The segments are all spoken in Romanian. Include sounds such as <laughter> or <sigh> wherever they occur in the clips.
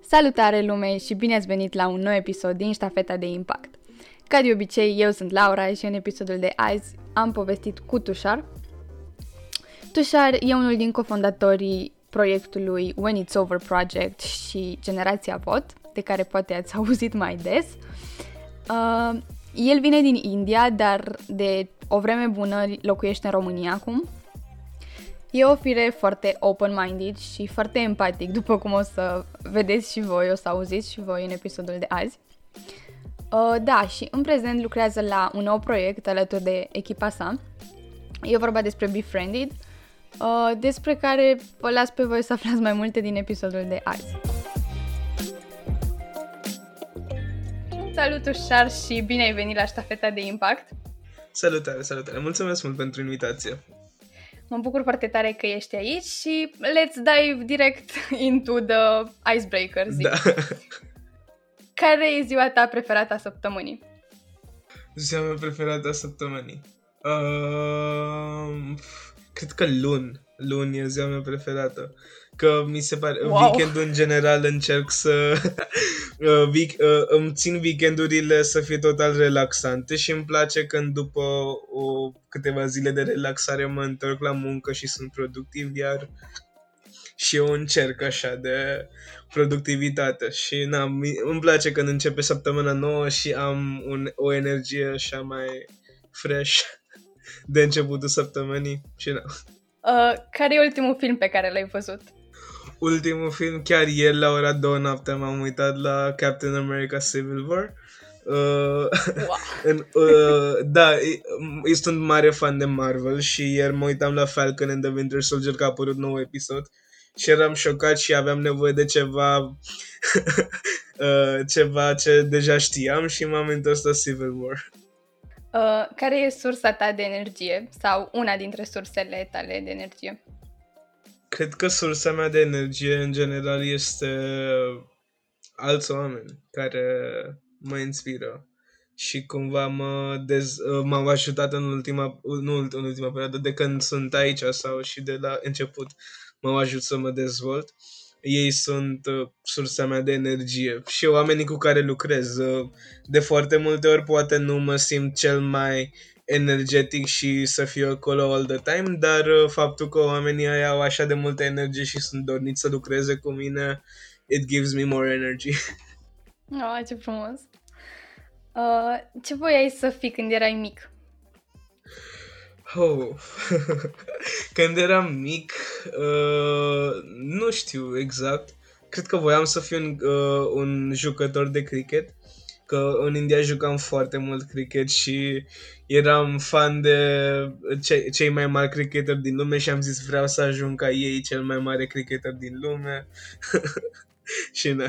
Salutare lume și bine ați venit la un nou episod din Ștafeta de Impact. Ca de obicei, eu sunt Laura și în episodul de azi am povestit cu Tușar. Tușar e unul din cofondatorii proiectului When It's Over Project și Generația Vot, de care poate ați <laughs> auzit mai des. Uh, el vine din India, dar de o vreme bună locuiește în România acum. E o fire foarte open-minded și foarte empatic, după cum o să vedeți și voi, o să auziți și voi în episodul de azi. Uh, da, și în prezent lucrează la un nou proiect alături de echipa sa. E vorba despre Befriended, uh, despre care vă las pe voi să aflați mai multe din episodul de azi. Salut, Ușar, și bine ai venit la ștafeta de impact! Salutare, salutare! Mulțumesc mult pentru invitație! Mă bucur foarte tare că ești aici și let's dive direct into the icebreaker, zic. Da. <laughs> Care e ziua ta preferată a săptămânii? Ziua mea preferată a săptămânii? Uh, cred că luni. Luni e ziua mea preferată. Că mi se pare... Wow. Weekendul în general încerc să... <laughs> uh, week, uh, îmi țin weekendurile să fie total relaxante și îmi place când după o câteva zile de relaxare mă întorc la muncă și sunt productiv, iar și eu încerc așa de productivitate și na, îmi place când începe săptămâna nouă și am un, o energie așa mai fresh <laughs> de începutul săptămânii și na. Uh, care e ultimul film pe care l-ai văzut? Ultimul film, chiar ieri la ora 2 noapte m-am uitat la Captain America Civil War. Uh, wow. <laughs> în, uh, da, eu sunt mare fan de Marvel și ieri mă uitam la Falcon and the Winter Soldier că a apărut nou episod și eram șocat și aveam nevoie de ceva <laughs> uh, ceva ce deja știam și m-am întors la Civil War. Uh, care e sursa ta de energie sau una dintre sursele tale de energie? Cred că sursa mea de energie în general este alți oameni care mă inspiră și cumva mă dez, uh, m-au ajutat în ultima, nu în ultima perioadă, de când sunt aici sau și de la început mă ajut să mă dezvolt. Ei sunt uh, sursa mea de energie și oamenii cu care lucrez. Uh, de foarte multe ori poate nu mă simt cel mai energetic și să fiu acolo all the time, dar uh, faptul că oamenii ăia au așa de multă energie și sunt dorniți să lucreze cu mine, it gives me more energy. <laughs> Oh, ce frumos! Uh, ce voiai să fii când erai mic? Oh. <laughs> Când eram mic, uh, nu știu exact. Cred că voiam să fiu un, uh, un jucător de cricket. Că în India jucam foarte mult cricket și eram fan de ce, cei mai mari cricketeri din lume și am zis vreau să ajung ca ei cel mai mare cricketer din lume. <laughs> și na.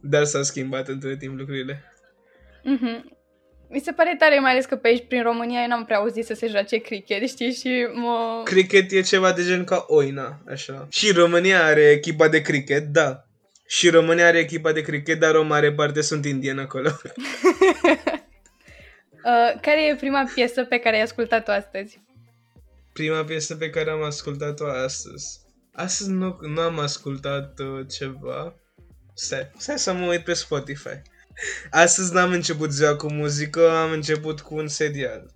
Dar s-a schimbat între timp lucrurile. Mm-hmm. Mi se pare tare, mai ales că pe aici, prin România, eu n-am prea auzit să se joace cricket, știi, și mă... Cricket e ceva de gen ca oina, așa. Și România are echipa de cricket, da. Și România are echipa de cricket, dar o mare parte sunt indieni acolo. <laughs> <laughs> uh, care e prima piesă pe care ai ascultat-o astăzi? Prima piesă pe care am ascultat-o astăzi? Astăzi nu, nu am ascultat uh, ceva. Stai, stai să mă uit pe Spotify. <laughs> Astăzi n-am început ziua cu muzică, am început cu un serial.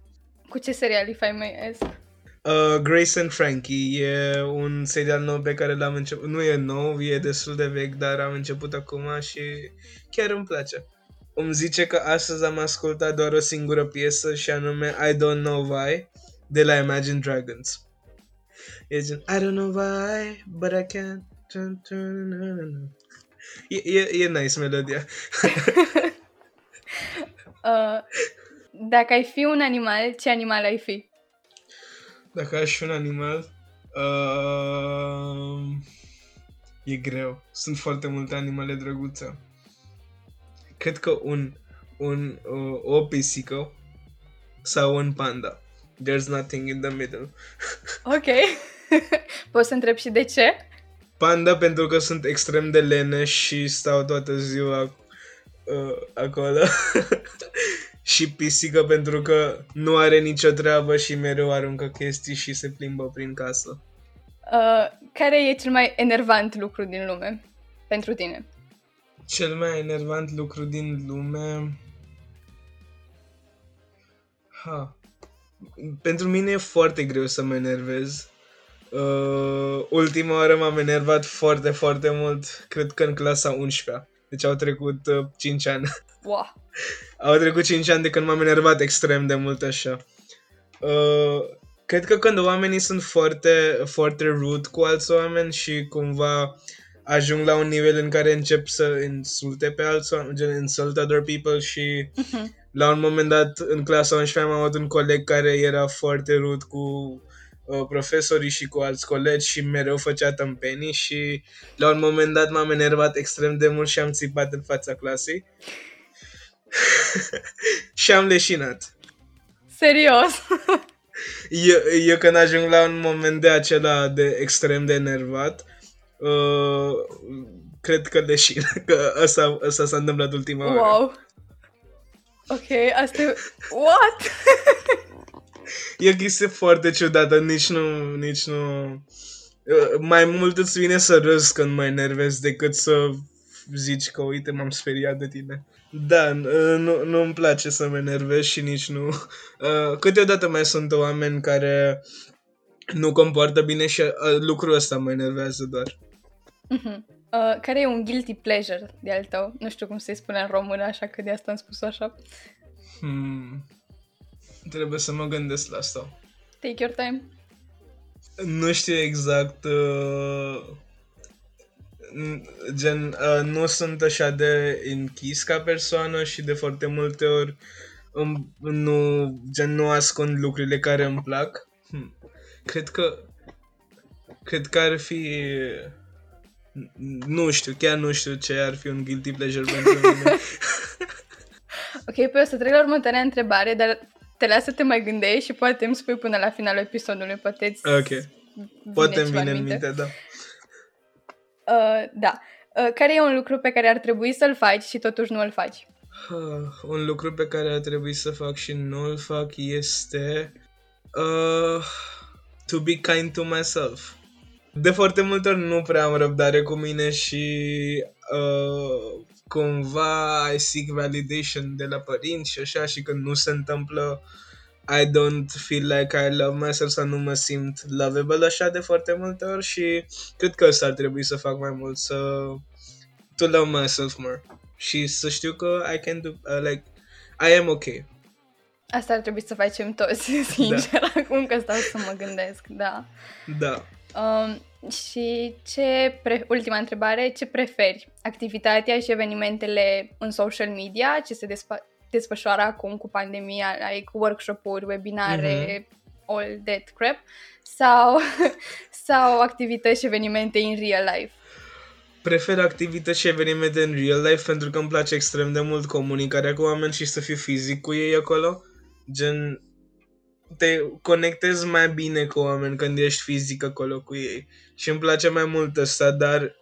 Cu ce serial, if I may ask? Uh, Grace and Frankie e un serial nou pe care l-am început. Nu e nou, e destul de vechi, dar am început acum și chiar îmi place. Îmi zice că astăzi am ascultat doar o singură piesă și anume I Don't Know Why de la Imagine Dragons. E gen I don't know why, but I can't E, e, e nice melodia. <laughs> uh, dacă ai fi un animal, ce animal ai fi? Dacă aș fi un animal, uh, e greu. Sunt foarte multe animale drăguțe. Cred că un, un, uh, o pisică sau un panda. There's nothing in the middle. <laughs> ok. <laughs> Poți să întreb și de ce? Panda pentru că sunt extrem de lene și stau toată ziua uh, acolo. <laughs> și pisică pentru că nu are nicio treabă și mereu aruncă chestii și se plimbă prin casă. Uh, care e cel mai enervant lucru din lume? pentru tine? Cel mai enervant lucru din lume... Ha. Pentru mine e foarte greu să mă enervez. Uh, ultima oară m-am enervat foarte, foarte mult, cred că în clasa 11 Deci au trecut uh, 5 ani. <laughs> Wow. au trecut 5 ani de când m-am enervat extrem de mult așa. Uh, cred că când oamenii sunt foarte, foarte rude cu alți oameni și cumva ajung la un nivel în care încep să insulte pe alți oameni, gen insult other people și Mhm. la un moment dat în clasa 11 am avut un coleg care era foarte rude cu uh, profesorii și cu alți colegi și mereu făcea tâmpenii și la un moment dat m-am enervat extrem de mult și am țipat în fața clasei <laughs> și am leșinat. Serios? <laughs> Eu, eu când ajung la un moment de acela de extrem de enervat, uh, cred că leșin, <laughs> că asta, asta s-a întâmplat ultima oară. wow. Ok, asta e... What? <laughs> E o chestie foarte ciudată, nici nu, nici nu... Uh, Mai mult îți vine să râzi când mă enervezi decât să zici că uite m-am speriat de tine. Da, n- uh, nu, nu-mi place să mă enervez și nici nu... Uh, Câteodată mai sunt oameni care nu comportă bine și uh, lucrul ăsta mă enervează doar. Mhm. Uh, care e un guilty pleasure de al tău? Nu știu cum se spune în română, așa că de asta am spus așa. Hmm. Trebuie să mă gândesc la asta. Take your time. Nu știu exact uh, n- gen uh, nu sunt așa de închis ca persoană și de foarte multe ori îmi, nu gen nu ascund lucrurile care îmi plac. Hmm. Cred că cred că ar fi nu știu, chiar nu știu ce ar fi un guilty pleasure pentru mine. <laughs> Ok, păi o să trec la următoarea întrebare, dar te las să te mai gândești și poate îmi spui până la finalul episodului, poate îți Ok. vine Poate îmi ceva vine în minte, da. Uh, da. Uh, care e un lucru pe care ar trebui să-l faci și totuși nu îl faci? Ah, un lucru pe care ar trebui să fac și nu îl fac este uh, to be kind to myself. De foarte multe ori nu prea am răbdare cu mine și uh, cumva I seek validation de la părinți și așa și când nu se întâmplă I don't feel like I love myself sau nu mă simt lovable așa de foarte multe ori și cred că asta ar trebui să fac mai mult, să to love myself more și să știu că I can do, uh, like, I am okay. Asta ar trebui să facem toți, <laughs> sincer, acum că stau să mă gândesc, da. Da. Um, și ce, pre- ultima întrebare, ce preferi? Activitatea și evenimentele în social media, ce se desfa- desfășoară acum cu pandemia, like workshop-uri, webinare, all that crap, sau, <laughs> sau activități și evenimente in real life? Prefer activități și evenimente în real life pentru că îmi place extrem de mult comunicarea cu oameni și să fiu fizic cu ei acolo. Gen, te conectezi mai bine cu oameni când ești fizic acolo cu ei. Și îmi place mai mult asta, dar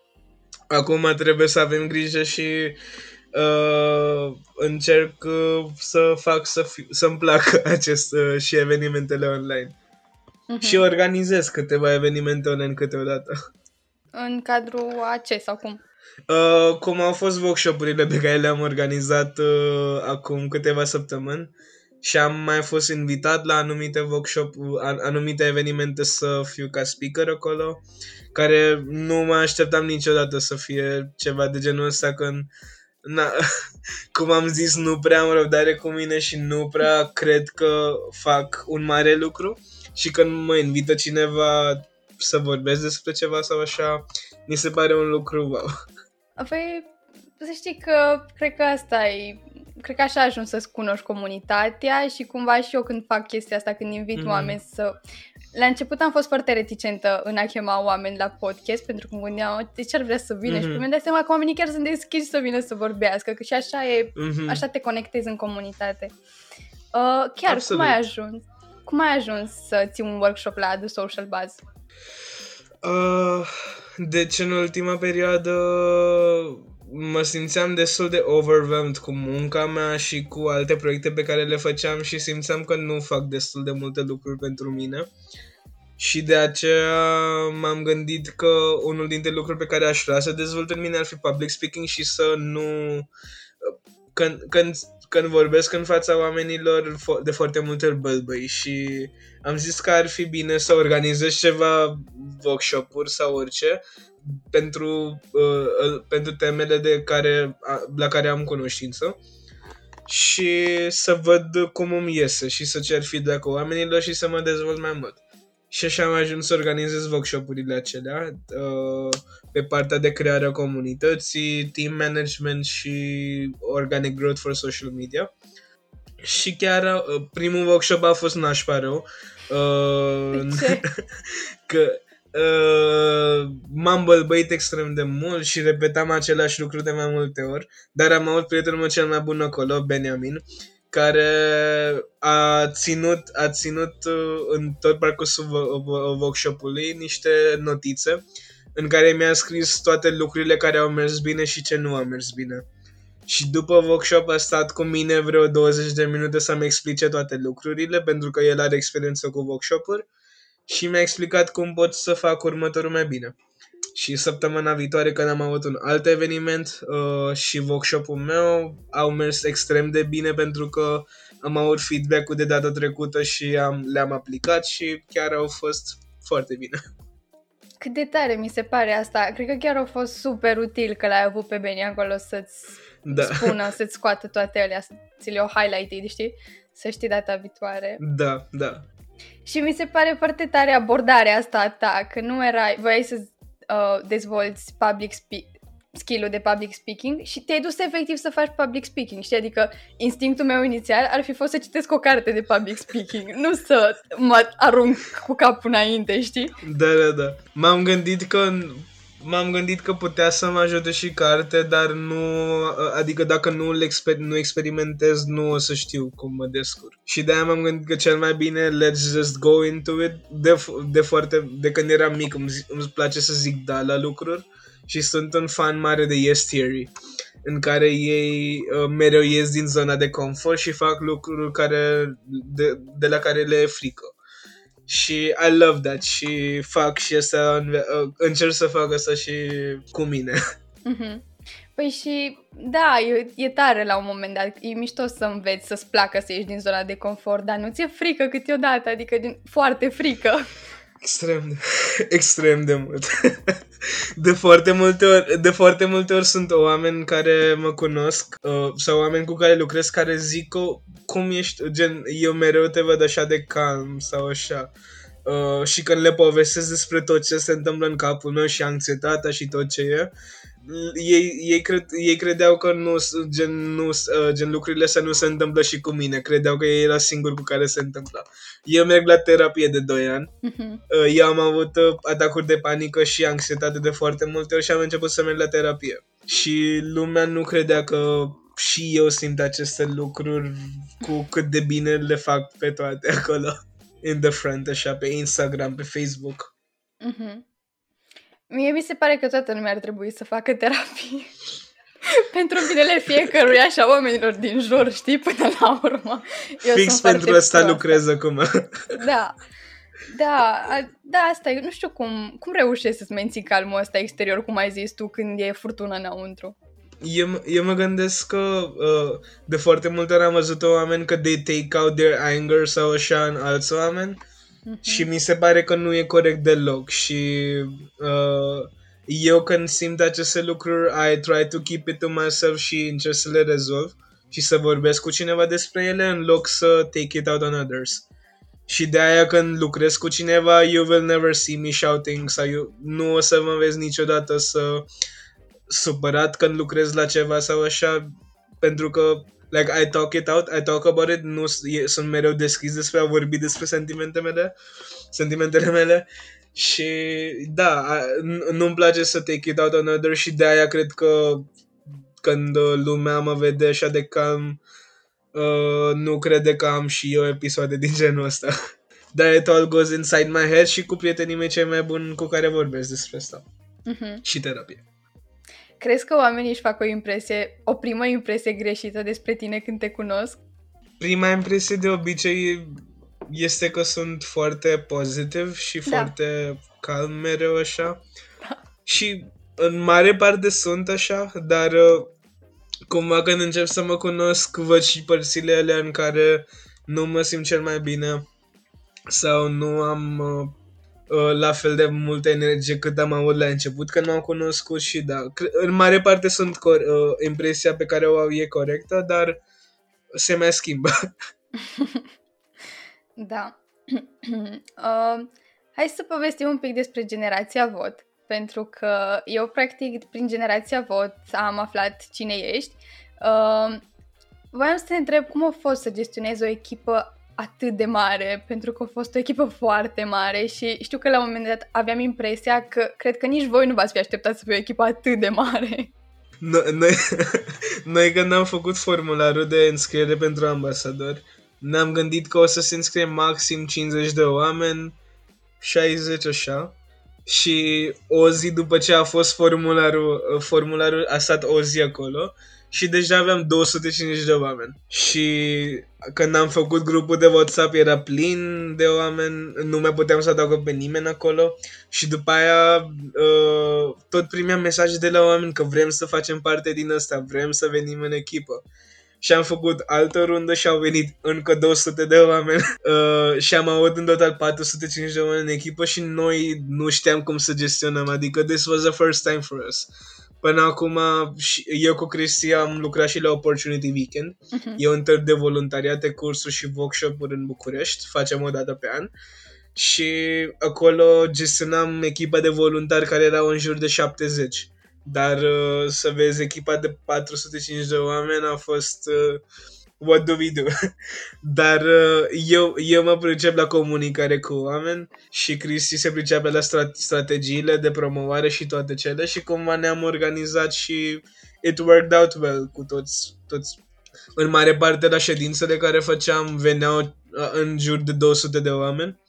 acum trebuie să avem grijă și uh, încerc uh, să fac să fiu, să-mi placă <laughs> acest uh, și evenimentele online. Mhm. Și organizez câteva evenimente online câteodată. <laughs> În cadrul a ce sau cum? Uh, cum au fost workshop-urile pe care le-am organizat uh, acum câteva săptămâni și am mai fost invitat la anumite workshop an- anumite evenimente să fiu ca speaker acolo, care nu mă așteptam niciodată să fie ceva de genul ăsta când na, <laughs> cum am zis, nu prea am răbdare cu mine și nu prea cred că fac un mare lucru și când mă invită cineva să vorbesc despre ceva sau așa, mi se pare un lucru wow. Păi, să știi că cred că asta e, cred că așa ajung să-ți cunoști comunitatea și cumva și eu când fac chestia asta, când invit Mhm. oameni să... La început am fost foarte reticentă în a chema oameni la podcast pentru că mă gândeam de ce ar vrea să vină și Mhm. pe mi-am dat seama că oamenii chiar sunt deschiși să vină să vorbească, că și așa e, Mhm. așa te conectezi în comunitate. Uh, chiar, Absolut. cum ai ajuns? Cum ai ajuns să ții un workshop la The Social Buzz? Uh, deci în ultima perioadă mă simțeam destul de overwhelmed cu munca mea și cu alte proiecte pe care le făceam și simțeam că nu fac destul de multe lucruri pentru mine. Și de aceea m-am gândit că unul dintre lucruri pe care aș vrea să dezvolt în mine ar fi public speaking și să nu... Când, când, când vorbesc în fața oamenilor de foarte multe ori bălbăi și am zis că ar fi bine să organizez ceva workshop-uri sau orice pentru, uh, pentru temele de care, la care am cunoștință și să văd cum îmi iese și să cer feedback oamenilor și să mă dezvolt mai mult. Și așa am ajuns să organizez workshop-urile acelea uh, pe partea de crearea comunității, team management și organic growth for social media. Și chiar uh, primul workshop a fost nașpa rău. Uh, <laughs> că uh, m-am bălbăit extrem de mult și repetam același lucru de mai multe ori, dar am avut prietenul meu cel mai bun acolo, Benjamin, care a ținut, a ținut uh, în tot parcursul workshop-ului niște notițe în care mi-a scris toate lucrurile care au mers bine și ce nu au mers bine. Și după workshop a stat cu mine vreo 20 de minute să-mi explice toate lucrurile, pentru că el are experiență cu workshop-uri și mi-a explicat cum pot să fac următorul mai bine. Și săptămâna viitoare când am avut un alt eveniment uh, și workshop-ul meu au mers extrem de bine pentru că am avut feedback-ul de data trecută și am, le-am aplicat și chiar au fost foarte bine. Cât de tare mi se pare asta. Cred că chiar a fost super util că l-ai avut pe Beni acolo să-ți da. spună, să-ți scoată toate alea, să ți le-o highlight știi? Să știi data viitoare. Da, da. Și mi se pare foarte tare abordarea asta a ta, că nu erai, voiai să uh, dezvolți public speak, skill-ul de public speaking și te-ai dus efectiv să faci public speaking, știi? Adică instinctul meu inițial ar fi fost să citesc o carte de public speaking, nu să mă arunc cu capul înainte, știi? Da, da, da. M-am gândit că m-am gândit că putea să mă ajute și carte, dar nu, adică dacă nu, exper- nu experimentez, nu o să știu cum mă descurc. Și de-aia m-am gândit că cel mai bine, let's just go into it. De, de foarte, de când eram mic îmi, îmi place să zic da la lucruri și sunt un fan mare de Yes Theory în care ei uh, mereu ies din zona de confort și fac lucruri care, de, de la care le e frică. Și I love that și fac și asta, uh, încerc să fac asta și cu mine. Mm-hmm. Păi și, da, e, e tare la un moment dat, e mișto să înveți să-ți placă să ieși din zona de confort, dar nu ți-e frică câteodată, adică din, foarte frică. Extrem de, <laughs> extrem de mult. <laughs> De foarte multe ori, de foarte multe ori sunt oameni care mă cunosc uh, sau oameni cu care lucrez care zic că cum ești, gen, eu mereu te văd așa de calm sau așa. Uh, și când le povestesc despre tot ce se întâmplă în capul meu și anxietatea și tot ce e, ei, ei, cred, ei credeau că nu, gen, nu, uh, gen lucrurile astea nu se întâmplă și cu mine. Credeau că ei era singur cu care se întâmplă. Eu merg la terapie de 2 ani. Uh-huh. Eu am avut uh, atacuri de panică și anxietate de foarte multe ori și am început să merg la terapie. Și lumea nu credea că și eu simt aceste lucruri cu cât de bine le fac pe toate acolo. In the front, așa, pe Instagram, pe Facebook. Uh-huh. Mie mi se pare că toată lumea ar trebui să facă terapie. <laughs> pentru binele fiecăruia și a oamenilor din jur, știi, până la urmă. Eu Fix pentru asta lucrez acum. <laughs> Da. Da, a, da, asta e, nu știu cum, cum reușești să-ți menții calmul ăsta exterior, cum ai zis tu, când e furtună înăuntru. Eu, eu mă gândesc că uh, de foarte multe ori am văzut oameni că they take out their anger sau așa în alți oameni Uh-huh. Și mi se pare că nu e corect deloc și uh, eu când simt aceste lucruri, I try to keep it to myself și încerc să le rezolv și să vorbesc cu cineva despre ele în loc să take it out on others. Și de aia când lucrez cu cineva, you will never see me shouting sau you, nu o să mă vezi niciodată să supărat când lucrez la ceva sau așa, pentru că like I talk it out, I talk about it, nu sunt mereu deschis despre a vorbi despre sentimentele mele, sentimentele mele și da, nu-mi place să take it out on others și de aia cred că când lumea mă vede așa de calm, uh, nu crede că am și eu episoade din genul ăsta. <laughs> Dar it all goes inside my head și cu prietenii mei cei mai buni cu care vorbesc despre asta. Uh-huh. Și terapie. Crezi că oamenii își fac o impresie, o primă impresie greșită despre tine când te cunosc? Prima impresie de obicei este că sunt foarte pozitiv și Da. foarte calm mereu așa. Și în mare parte sunt așa, dar uh, cumva când încep să mă cunosc, văd și părțile alea în care nu mă simt cel mai bine sau nu am uh, uh, la fel de multă energie cât am avut la început când m-am cunoscut și da, cre- în mare parte sunt cor- uh, impresia pe care o au e corectă, dar se mai schimbă. <laughs> <laughs> Da. <clears throat> uh, hai să povestim un pic despre generația VOT, pentru că eu, practic, prin generația VOT am aflat cine ești. Uh, voiam să te întreb cum a fost să gestionezi o echipă atât de mare, pentru că a fost o echipă foarte mare și știu că la un moment dat aveam impresia că cred că nici voi nu v-ați fi așteptat să fie o echipă atât de mare. Noi, <laughs> noi, noi când am făcut formularul de înscriere pentru ambasador, ne-am gândit că o să se înscrie maxim 50 de oameni, 60 așa. Și o zi după ce a fost formularul, formularul a stat o zi acolo și deja aveam 250 de oameni. Și când am făcut grupul de WhatsApp era plin de oameni, nu mai puteam să adaugă pe nimeni acolo și după aia uh, tot primeam mesaje de la oameni că vrem să facem parte din asta, vrem să venim în echipă. Și am făcut altă rundă și au venit încă 200 de oameni <laughs> uh, și am avut în total 450 de oameni în echipă și noi nu știam cum să gestionăm, adică this was the first time for us. Până acum, și- eu cu Cristi am lucrat și la Opportunity Weekend. Mhm. E un târg de voluntariate, cursuri și workshop-uri în București. Facem o dată pe an. Și acolo gestionam echipa de voluntari care erau în jur de 70. Dar uh, să vezi echipa de 450 de oameni a fost uh, what do we do? <laughs> Dar uh, eu, eu mă pricep la comunicare cu oameni și Cristi se pricepe la stra- strategiile de promovare și toate cele și cumva ne-am organizat și it worked out well cu toți, toți în mare parte la ședințele care făceam veneau uh, în jur de 200 de oameni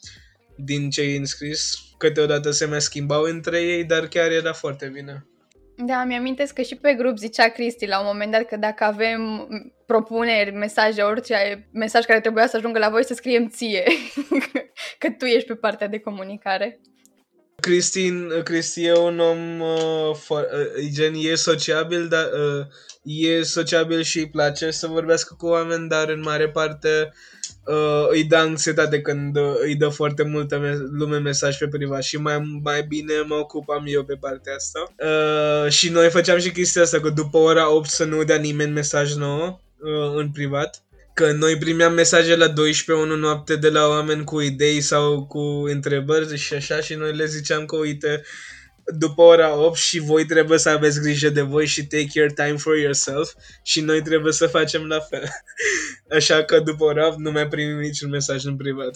din cei înscris. Câteodată se mai schimbau între ei, dar chiar era foarte bine. Da, mi-amintesc că și pe grup zicea Cristi la un moment dat că dacă avem m, propuneri, mesaje, orice mesaj care trebuia să ajungă la voi, să scriem ție. <laughs> că tu ești pe partea de comunicare. Cristin, Cristi e un om uh, fo- uh, gen, e sociabil, dar uh, e sociabil și îi place să vorbească cu oameni, dar în mare parte uh, îi dă anxietate când uh, îi dă foarte multă me- lume mesaj pe privat și mai, mai bine mă ocupam eu pe partea asta. Uh, și noi făceam și chestia asta, că după ora 8 să nu dea nimeni mesaj nou uh, în privat. Că noi primeam mesaje la 12 1 noapte de la oameni cu idei sau cu întrebări și așa și noi le ziceam că uite, după ora 8 și voi trebuie să aveți grijă de voi și take your time for yourself și noi trebuie să facem la fel. <laughs> Așa că după ora 8 nu mai primim niciun mesaj în privat.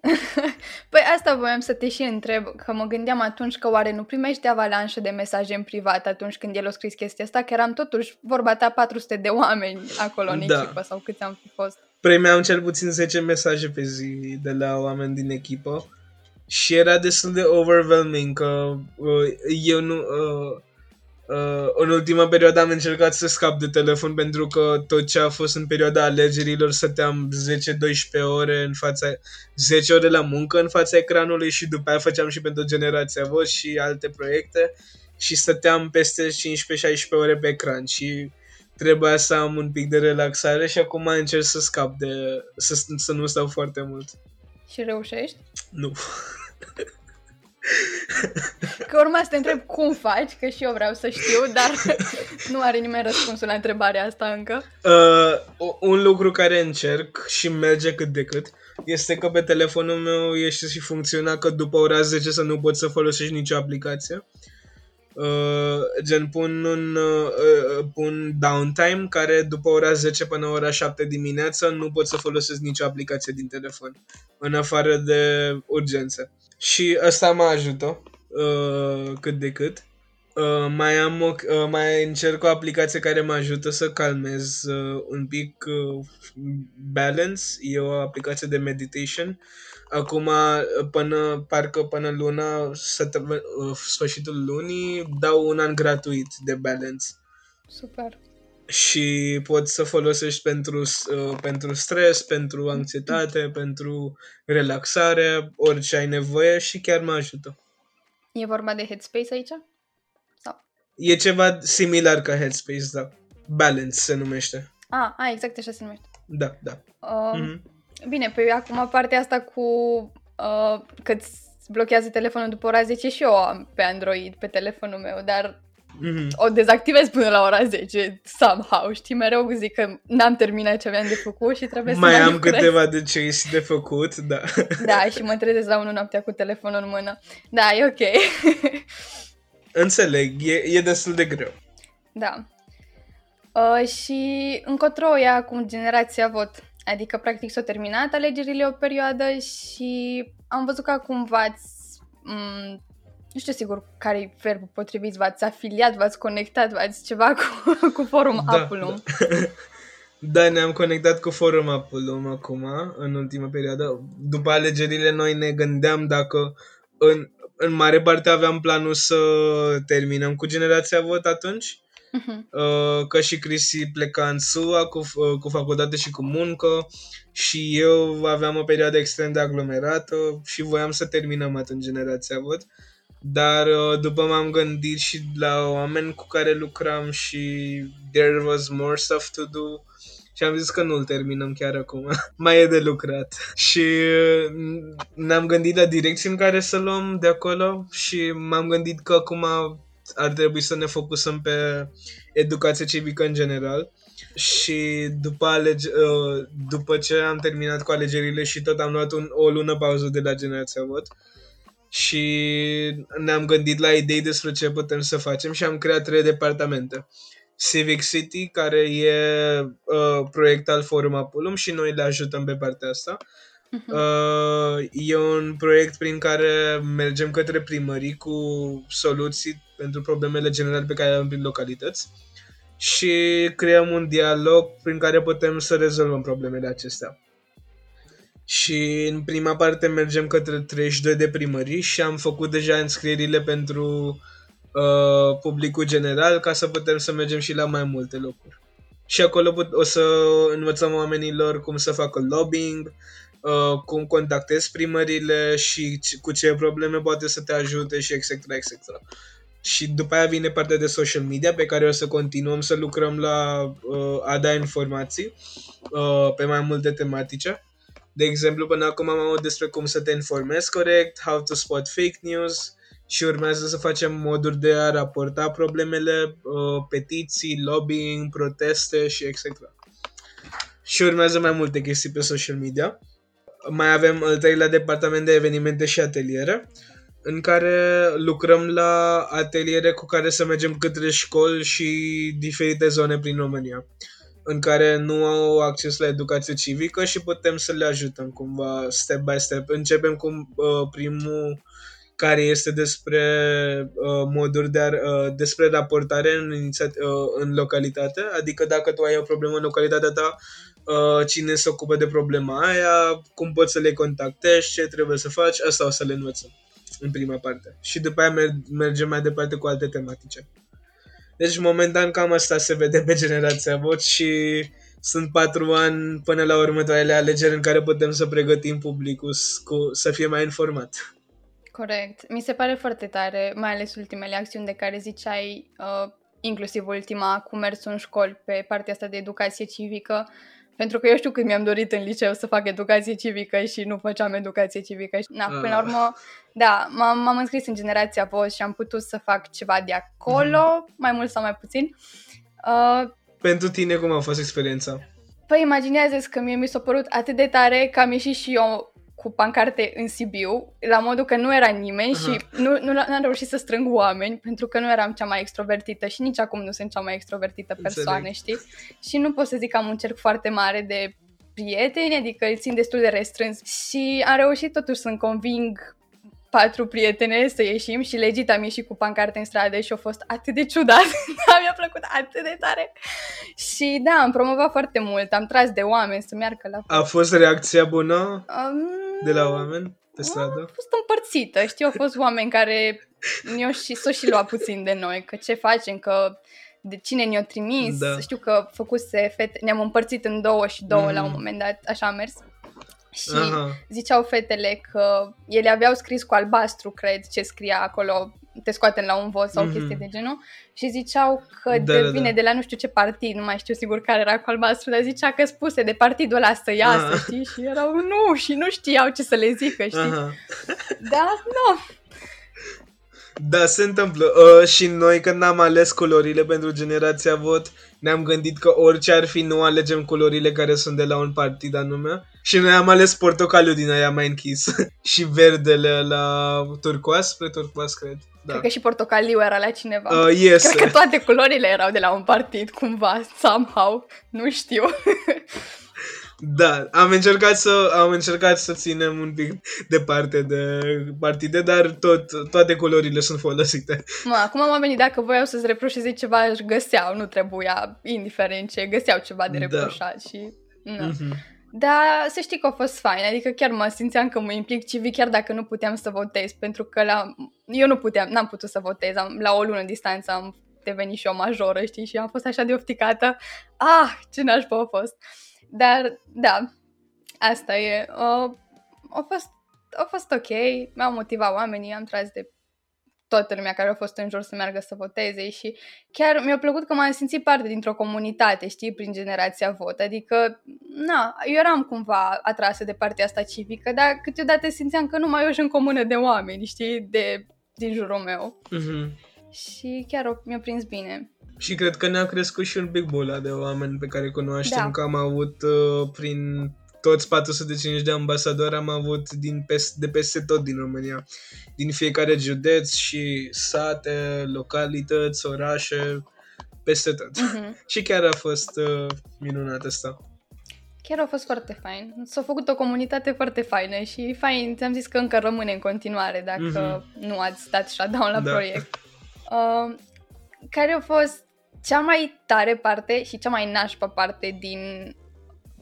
<laughs> Păi asta voiam să te și întreb, că mă gândeam atunci că oare nu primești avalanșă de mesaje în privat atunci când el a scris chestia asta, că eram totuși vorba ta 400 de oameni acolo în Da. echipă sau câți am fi fost. Primeam cel puțin 10 mesaje pe zi de la oameni din echipă și era destul de overwhelming că uh, eu nu... Uh, Uh, în ultima perioadă am încercat să scap de telefon pentru că tot ce a fost în perioada alegerilor stăteam 10-12 ore în fața 10 ore la muncă în fața ecranului și după aia făceam și pentru generația vot și alte proiecte și stăteam peste 15-16 ore pe ecran și trebuia să am un pic de relaxare și acum încerc să scap de să, să nu stau foarte mult. Și reușești? Nu. <laughs> Că urma să te întreb cum faci, că și eu vreau să știu, dar nu are nimeni răspunsul la întrebarea asta încă. Uh, o- un lucru care încerc și merge cât de cât este că pe telefonul meu este și funcționa că după ora 10 să nu poți să folosești nicio aplicație. Uh, gen pun un uh, uh, pun downtime care după ora 10 până ora 7 dimineața nu pot să folosesc nicio aplicație din telefon în afară de urgențe. Și asta mă ajută uh, cât de cât. Uh, mai am o, uh, mai încerc o aplicație care mă ajută să calmez uh, un pic uh, balance. E o aplicație de meditation. Acum, uh, până, parcă până luna, sătămâ- uh, sfârșitul lunii, dau un an gratuit de balance. Super. Și poți să folosești pentru, uh, pentru stres, pentru anxietate, pentru relaxare, orice ai nevoie și chiar mă ajută. E vorba de Headspace aici? Sau? E ceva similar ca Headspace, da. Balance se numește. Ah, a, exact așa se numește. Da, da. Uh, mm-hmm. Bine, pe acum partea asta cu uh, că îți blochează telefonul după ora 10 și eu am pe Android, pe telefonul meu, dar mm-hmm. o dezactivez până la ora 10, somehow, știi, mereu zic că n-am terminat ce aveam de făcut și trebuie mai să mai am lucrez. câteva de ce de făcut, da. Da, și mă trezesc la 1 noaptea cu telefonul în mână. Da, e ok. <laughs> Înțeleg, e, e destul de greu. Da. Uh, și încotro e acum generația vot. Adică, practic, s-au terminat alegerile o perioadă și am văzut că acum v-ați... M- nu știu sigur care e verbul potrivit, v-ați afiliat, v-ați conectat, v-ați ceva cu, <laughs> cu forum da, Apulum. <laughs> Da. da, ne-am conectat cu forum Apulum acum, în ultima perioadă. După alegerile noi ne gândeam dacă în, în mare parte aveam planul să terminăm cu generația vot atunci Uh-huh. că și Cristi pleca în SUA cu, uh, cu facultate și cu muncă și eu aveam o perioadă extrem de aglomerată și voiam să terminăm atunci generația vot. Dar uh, după m-am gândit și la oameni cu care lucram și there was more stuff to do și am zis că nu-l terminăm chiar acum. <laughs> Mai e de lucrat. Și ne-am gândit la direcții în care să luăm de acolo și m-am gândit că acum ar trebui să ne focusăm pe educație civică în general și după, alege, uh, după ce am terminat cu alegerile și tot am luat un, o lună pauză de la Generația Vot și ne-am gândit la idei despre ce putem să facem și am creat trei departamente. Civic City, care e uh, proiect al Forum Apulum și noi le ajutăm pe partea asta. Uh-huh. Uh, e un proiect prin care mergem către primării cu soluții pentru problemele generale pe care le avem prin localități și creăm un dialog prin care putem să rezolvăm problemele acestea. Și în prima parte mergem către 32 de primării și am făcut deja înscrierile pentru uh, publicul general ca să putem să mergem și la mai multe locuri. Și acolo put- o să învățăm oamenilor cum să facă lobbying, uh, cum contactezi primările și cu ce probleme poate să te ajute și etc. etc. Și după aia vine partea de social media pe care o să continuăm să lucrăm la uh, a da informații uh, pe mai multe tematice. De exemplu, până acum am auzit despre cum să te informezi corect, how to spot fake news și urmează să facem moduri de a raporta problemele, uh, petiții, lobbying, proteste și etc. Și urmează mai multe chestii pe social media. Mai avem al treilea departament de evenimente și ateliere, în care lucrăm la ateliere cu care să mergem către școli și diferite zone prin România, în care nu au acces la educație civică și putem să le ajutăm cumva step by step. Începem cu uh, primul care este despre uh, moduri de a, uh, despre raportare în, uh, în localitate, adică dacă tu ai o problemă în localitatea ta, uh, cine se ocupă de problema aia, cum poți să le contactezi, ce trebuie să faci, asta o să le învățăm în prima parte. Și după aia mer- mergem mai departe cu alte tematice. Deci, momentan, cam asta se vede pe generația vot și sunt patru ani până la următoarele alegeri în care putem să pregătim publicul cu, să fie mai informat. Corect. Mi se pare foarte tare, mai ales ultimele acțiuni de care ziceai, uh, inclusiv ultima cu mersul în școli pe partea asta de educație civică, pentru că eu știu când mi-am dorit în liceu să fac educație civică și nu făceam educație civică. Na, până la ah. urmă, da, m-am, m-am înscris în generația post și am putut să fac ceva de acolo, mm. mai mult sau mai puțin. Uh, pentru tine cum a fost experiența? Păi imaginează că mie mi s-a părut atât de tare că am ieșit și eu cu pancarte în Sibiu, la modul că nu era nimeni uh-huh. și nu, nu am reușit să strâng oameni pentru că nu eram cea mai extrovertită și nici acum nu sunt cea mai extrovertită persoană, Înțeleg. știi? Și nu pot să zic că am un cerc foarte mare de prieteni, adică îl țin destul de restrâns și am reușit totuși să-mi conving patru prietene să ieșim și legit am ieșit cu pancarte în stradă și a fost atât de ciudat, <laughs> da, mi-a plăcut atât de tare. Și da, am promovat foarte mult, am tras de oameni să meargă la... A fost reacția bună um, de la oameni pe stradă? A fost împărțită, știu, au fost oameni care ne-au și, s-o și luat puțin de noi, că ce facem, că de cine ne-a trimis. Da. Știu că făcuse fete, ne-am împărțit în două și două Mhm. la un moment dat, așa a mers. Și Aha. ziceau fetele că ele aveau scris cu albastru, cred, ce scria acolo, te scoatem la un vot sau Mhm. chestii de genul și ziceau că Da, de, da, vine da. de la nu știu ce partid, nu mai știu sigur care era cu albastru, dar zicea că spuse de partidul ăla să iasă, Ah. știi? Și erau nu, și nu știau ce să le zică, știi? Aha. <laughs> Da, nu. Da, se întâmplă. Uh, și noi când am ales culorile pentru generația vot, ne-am gândit că orice ar fi, nu alegem culorile care sunt de la un partid anume. Și noi am ales portocaliu din aia mai închis. <laughs> și verdele la turcoaz, spre turcoaz, cred. Da. Cred că și portocaliu era la cineva. Uh, yes. Cred că toate culorile erau de la un partid, cumva, somehow. Nu știu. <laughs> Da, am încercat să am încercat să ținem un pic departe de partide, dar tot toate culorile sunt folosite. Mă, acum oamenii dacă voiau să-ți reproșeze ceva, își găseau, nu trebuia, indiferent ce, găseau ceva de Da. reproșat și... Na. Mhm. Dar să știi că a fost fain, adică chiar mă simțeam că mă implic civic chiar dacă nu puteam să votez, pentru că la... eu nu puteam, n-am putut să votez, am, la o lună distanță am devenit și o majoră, știi, și am fost așa de ofticată. Ah, ce nașpa a fost! Dar, da, asta e. Uh, a, fost, a fost ok, mi-au motivat oamenii, am tras de toată lumea care a fost în jur să meargă să voteze și chiar mi-a plăcut că m-am simțit parte dintr-o comunitate, știi, prin generația vot. Adică, na, eu eram cumva atrasă de partea asta civică, dar câteodată simțeam că nu mai eu în comună de oameni, știi, de, din jurul meu. Mhm. Și chiar o- mi-a prins bine. Și cred că ne-a crescut și un pic bula de oameni pe care cunoaștem, Da. că am avut uh, prin toți 450 de ambasadori am avut din pes- de peste tot din România. Din fiecare județ și sate, localități, orașe, peste tot. Mhm. <laughs> și chiar a fost uh, minunat asta. Chiar a fost foarte fain. S-a făcut o comunitate foarte faină și fain, ți-am zis că încă rămâne în continuare dacă nu ați dat shutdown la Da. proiect. Uh, care a fost cea mai tare parte și cea mai nașpa parte din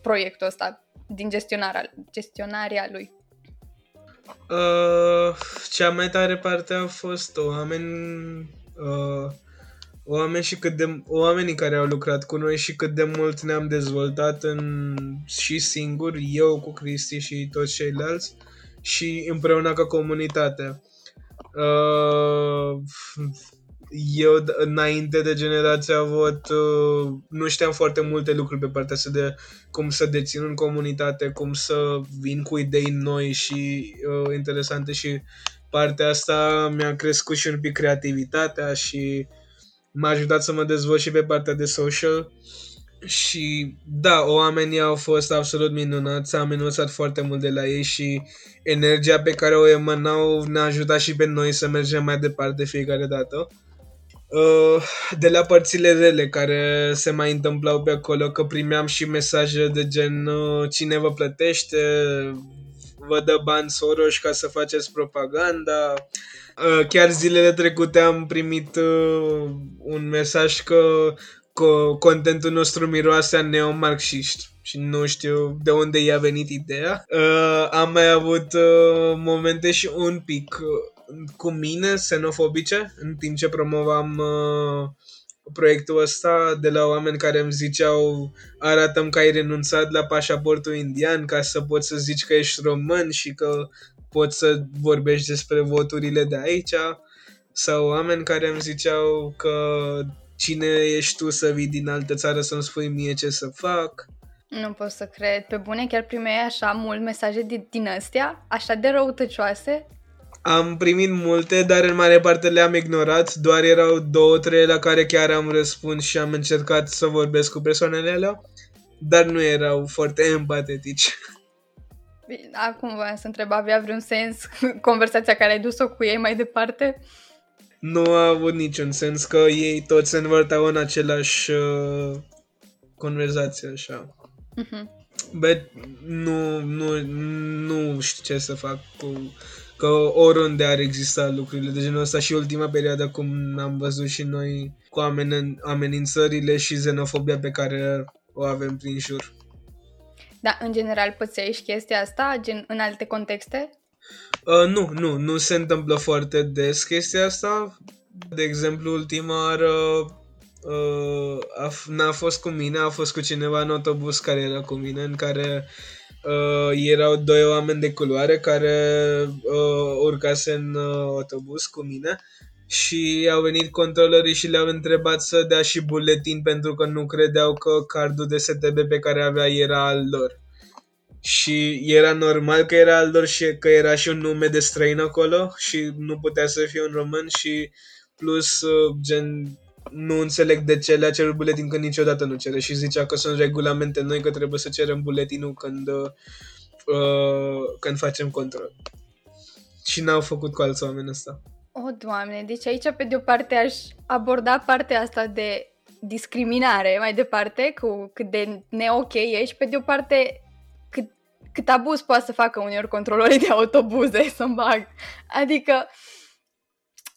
proiectul ăsta, din gestionarea, gestionarea lui? Uh, cea mai tare parte a fost oameni, uh, oameni și cât de, oamenii care au lucrat cu noi și cât de mult ne-am dezvoltat în, și singur, eu cu Cristi și toți ceilalți și împreună ca comunitate. Uh, eu, d- înainte de generația vot, uh, nu știam foarte multe lucruri pe partea asta de cum să dețin în comunitate, cum să vin cu idei noi și uh, interesante și partea asta mi-a crescut și un pic creativitatea și m-a ajutat să mă dezvolt și pe partea de social. Și da, oamenii au fost absolut minunați, am învățat foarte mult de la ei și energia pe care o emanau ne-a ajutat și pe noi să mergem mai departe fiecare dată. Uh, de la părțile rele care se mai întâmplau pe acolo, că primeam și mesaje de gen uh, cine vă plătește, vă dă bani Soros ca să faceți propaganda. Uh, chiar zilele trecute am primit uh, un mesaj că co- contentul nostru miroase a neomarxiști și nu știu de unde i-a venit ideea. Uh, am mai avut uh, momente și un pic uh, cu mine xenofobice în timp ce promovam uh, proiectul ăsta de la oameni care îmi ziceau arătăm că ai renunțat la pașaportul indian ca să poți să zici că ești român și că poți să vorbești despre voturile de aici sau oameni care îmi ziceau că cine ești tu să vii din altă țară să-mi spui mie ce să fac. Nu pot să cred. Pe bune, chiar primeai așa mult mesaje din, din astea, așa de răutăcioase. Am primit multe, dar în mare parte le-am ignorat, doar erau două, trei la care chiar am răspuns și am încercat să vorbesc cu persoanele alea, dar nu erau foarte empatetici. Bine, Acum voiam să întreb, avea vreun sens <laughs> conversația care ai dus-o cu ei mai departe? Nu a avut niciun sens că ei toți se învârteau în același uh, conversație așa. Mhm. But nu, nu, nu știu ce să fac cu că oriunde ar exista lucrurile de genul ăsta și ultima perioadă cum am văzut și noi cu amen- amenințările și xenofobia pe care o avem prin jur. Da, în general pățești chestia asta, gen în alte contexte? Uh, nu, nu, nu se întâmplă foarte des chestia asta. De exemplu, ultima oară uh, a, n-a fost cu mine, a fost cu cineva în autobuz care era cu mine, în care uh, erau doi oameni de culoare care uh, urcase în uh, autobuz cu mine și au venit controlorii și le-au întrebat să dea și buletin pentru că nu credeau că cardul de STB pe care avea era al lor. Și era normal că era al lor și că era și un nume de străin acolo și nu putea să fie un român și plus uh, gen nu înțeleg de ce le-a cerut buletin când niciodată nu cere și zicea că sunt regulamente noi că trebuie să cerem buletinul când, uh, când facem control. Și n-au făcut cu alți oameni ăsta. O, Doamne, deci aici pe de o parte aș aborda partea asta de discriminare mai departe, cu cât de neok e și pe de o parte cât, cât abuz poate să facă uneori controlorii de autobuze să bag. Adică,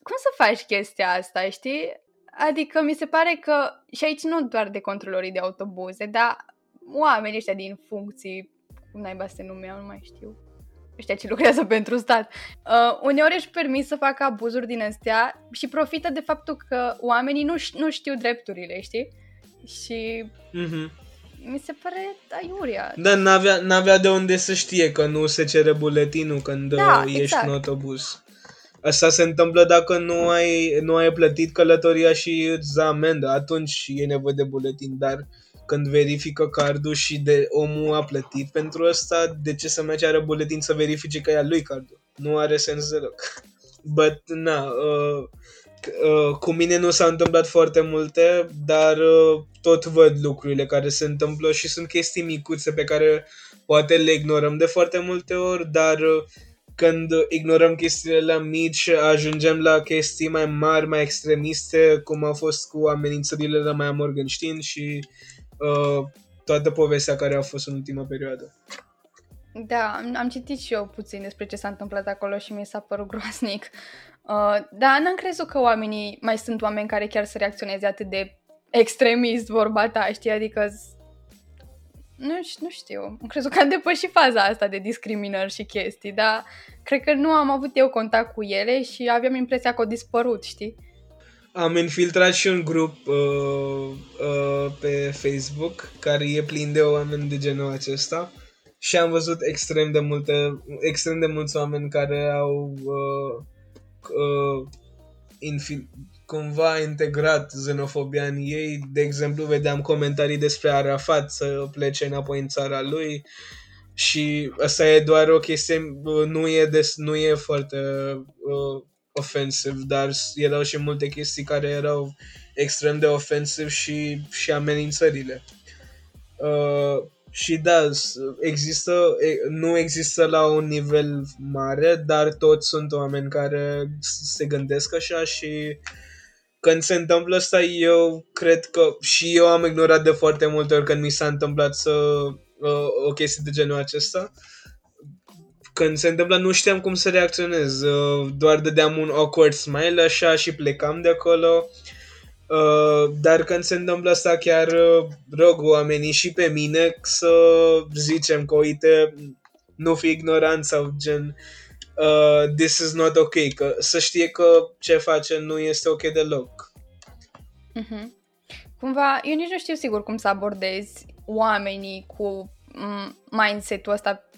cum să faci chestia asta, știi? Adică mi se pare că, și aici nu doar de controlorii de autobuze, dar oamenii ăștia din funcții, cum naiba se numeau, nu mai știu, ăștia ce lucrează pentru stat, uh, uneori își permis să facă abuzuri din astea și profită de faptul că oamenii nu, nu știu drepturile, știi? Și mm-hmm. mi se pare aiurea. Da, n-avea, n-avea de unde să știe că nu se cere buletinul când da, ești exact. în autobuz. Asta se întâmplă dacă nu ai, nu ai plătit călătoria și îți dă amendă, atunci e nevoie de buletin, dar uh, când verifică cardul și de omul a plătit pentru asta, de ce să mai ceară buletin să verifice că e al lui cardul? Nu are sens deloc. <laughs> But, na, uh, uh, cu mine nu s-au întâmplat foarte multe, dar uh, tot văd lucrurile care se întâmplă și sunt chestii micuțe pe care poate le ignorăm de foarte multe ori, dar uh, când ignorăm chestiile la mici, ajungem la chestii mai mari, mai extremiste, cum a fost cu amenințările la Maya Morgenstein și uh, toată povestea care a fost în ultima perioadă. Da, am, am citit și eu puțin despre ce s-a întâmplat acolo și mi s-a părut <laughs> groasnic. Uh, da, n-am crezut că oamenii, mai sunt oameni care chiar să reacționeze atât de extremist vorba ta, știi? Adică nu, nu știu, am crezut că am depășit faza asta de discriminări și chestii, dar cred că nu am avut eu contact cu ele și aveam impresia că au dispărut, știi? am infiltrat și un grup uh, uh, pe Facebook care e plin de oameni de genul acesta și am văzut extrem de multe, extrem de mulți oameni care au uh, uh, infil- cumva integrat xenofobia în ei. De exemplu, vedeam comentarii despre Arafat să plece înapoi în țara lui și asta e doar o chestie, nu e, des, nu e foarte uh, ofensiv, dar erau și multe chestii care erau extrem de ofensiv și, și amenințările. Uh, și da, există, nu există la un nivel mare, dar toți sunt oameni care se gândesc așa și când se întâmplă asta, eu cred că și eu am ignorat de foarte multe ori când mi s-a întâmplat să uh, o chestie de genul acesta. Uh, când se întâmplă nu știam cum să reacționez. Uh, doar dădeam un awkward smile așa și plecam de acolo. Uh, dar când se întâmplă asta chiar uh, rog oamenii și pe mine să zicem că uite nu fi ignorant sau gen uh, this is not ok, că să știe că ce face nu este ok deloc. Mm-hmm. Cumva, eu nici nu știu sigur cum să abordezi oamenii cu mindset-ul ăsta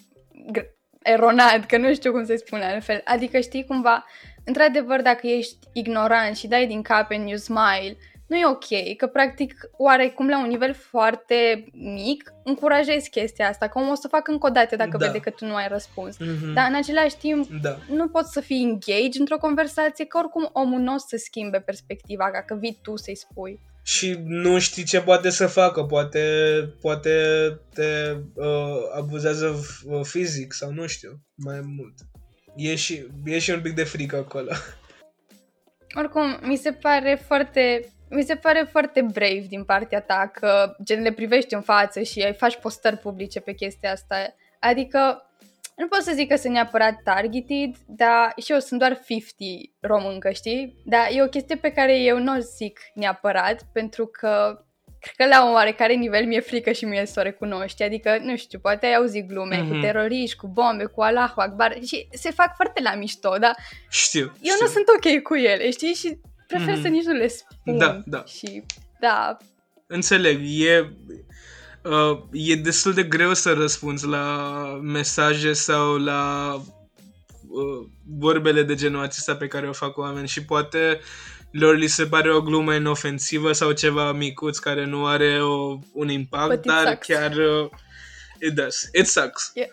eronat, că nu știu cum să-i spun altfel. Adică știi cumva, într-adevăr, dacă ești ignorant și dai din cap and you smile, nu e ok, că practic oarecum la un nivel foarte mic încurajezi chestia asta, că omul o să facă încă o dată dacă da. vede că tu nu ai răspuns. Mm-hmm. Dar în același timp da. nu poți să fii engage într-o conversație, că oricum omul nu o să schimbe perspectiva, dacă vii tu să-i spui și nu știi ce poate să facă, poate, poate te uh, abuzează fizic sau nu știu, mai mult. E și, e și un pic de frică acolo. Oricum, mi se pare foarte mi se pare foarte brave din partea ta că gen le privești în față și ai faci postări publice pe chestia asta. Adică nu pot să zic că sunt neapărat targeted, dar și eu sunt doar 50 româncă, știi? Dar e o chestie pe care eu nu o zic neapărat, pentru că cred că la un oarecare nivel mi-e frică și mie să o recunoști. Adică, nu știu, poate ai auzit glume mm-hmm. cu mhm. teroriști, cu bombe, cu Allahu Akbar și se fac foarte la mișto, dar știu, eu știu. nu sunt ok cu ele, știi? Și prefer mm-hmm. să nici nu le spun. Da, da. Și Da, Înțeleg, e, uh, e destul de greu să răspunzi la mesaje sau la uh, vorbele de genul acesta pe care o fac oameni și poate lor li se pare o glumă inofensivă sau ceva micuț care nu are o, un impact, But it dar sucks. chiar uh, it does. It sucks. e...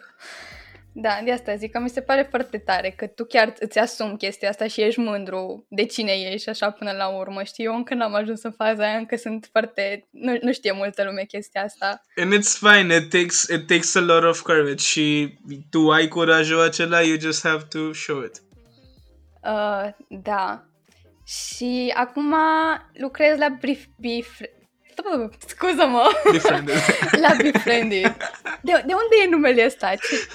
Da, de asta zic că mi se pare foarte tare că tu chiar îți asumi chestia asta și ești mândru de cine ești așa până la urmă, știi? Eu încă n-am ajuns în faza aia, încă sunt foarte... Nu, nu știe multă lume chestia asta. And it's fine, it takes, it takes a lot of courage și tu ai curajul acela, you just have to show it. Uh, da. Și acum lucrez la Brief... Beef... Scuză-mă! Befriended. <laughs> la Befriended. De, de unde e numele ăsta? Ce...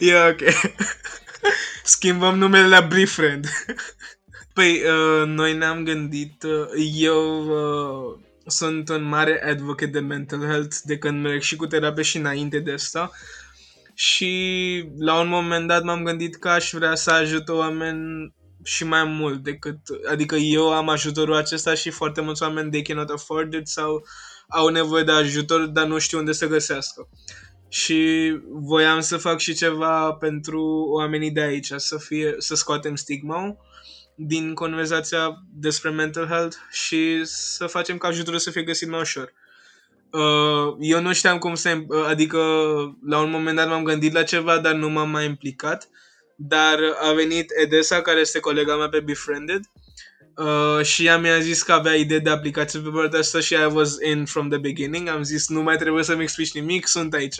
E ok. Schimbăm numele la Briefriend. Păi, uh, noi ne-am gândit, uh, eu uh, sunt un mare advocate de mental health de când merg și cu terapie și înainte de asta. Și la un moment dat m-am gândit că aș vrea să ajut oameni și mai mult decât, adică eu am ajutorul acesta și foarte mulți oameni they cannot afford it sau au nevoie de ajutor, dar nu știu unde să găsească. Și voiam să fac și ceva pentru oamenii de aici, să fie, să scoatem stigma din conversația despre mental health și să facem ca ajutorul să fie găsit mai ușor. Uh, eu nu știam cum să... uh, Adică la un moment dat m-am gândit la ceva, dar nu m-am mai implicat. Dar a venit Edesa, care este colega mea pe Befriended, uh, și ea mi-a zis că avea idee de aplicație pe partea asta și I was in from the beginning. Am zis, nu mai trebuie să-mi explici nimic, sunt aici.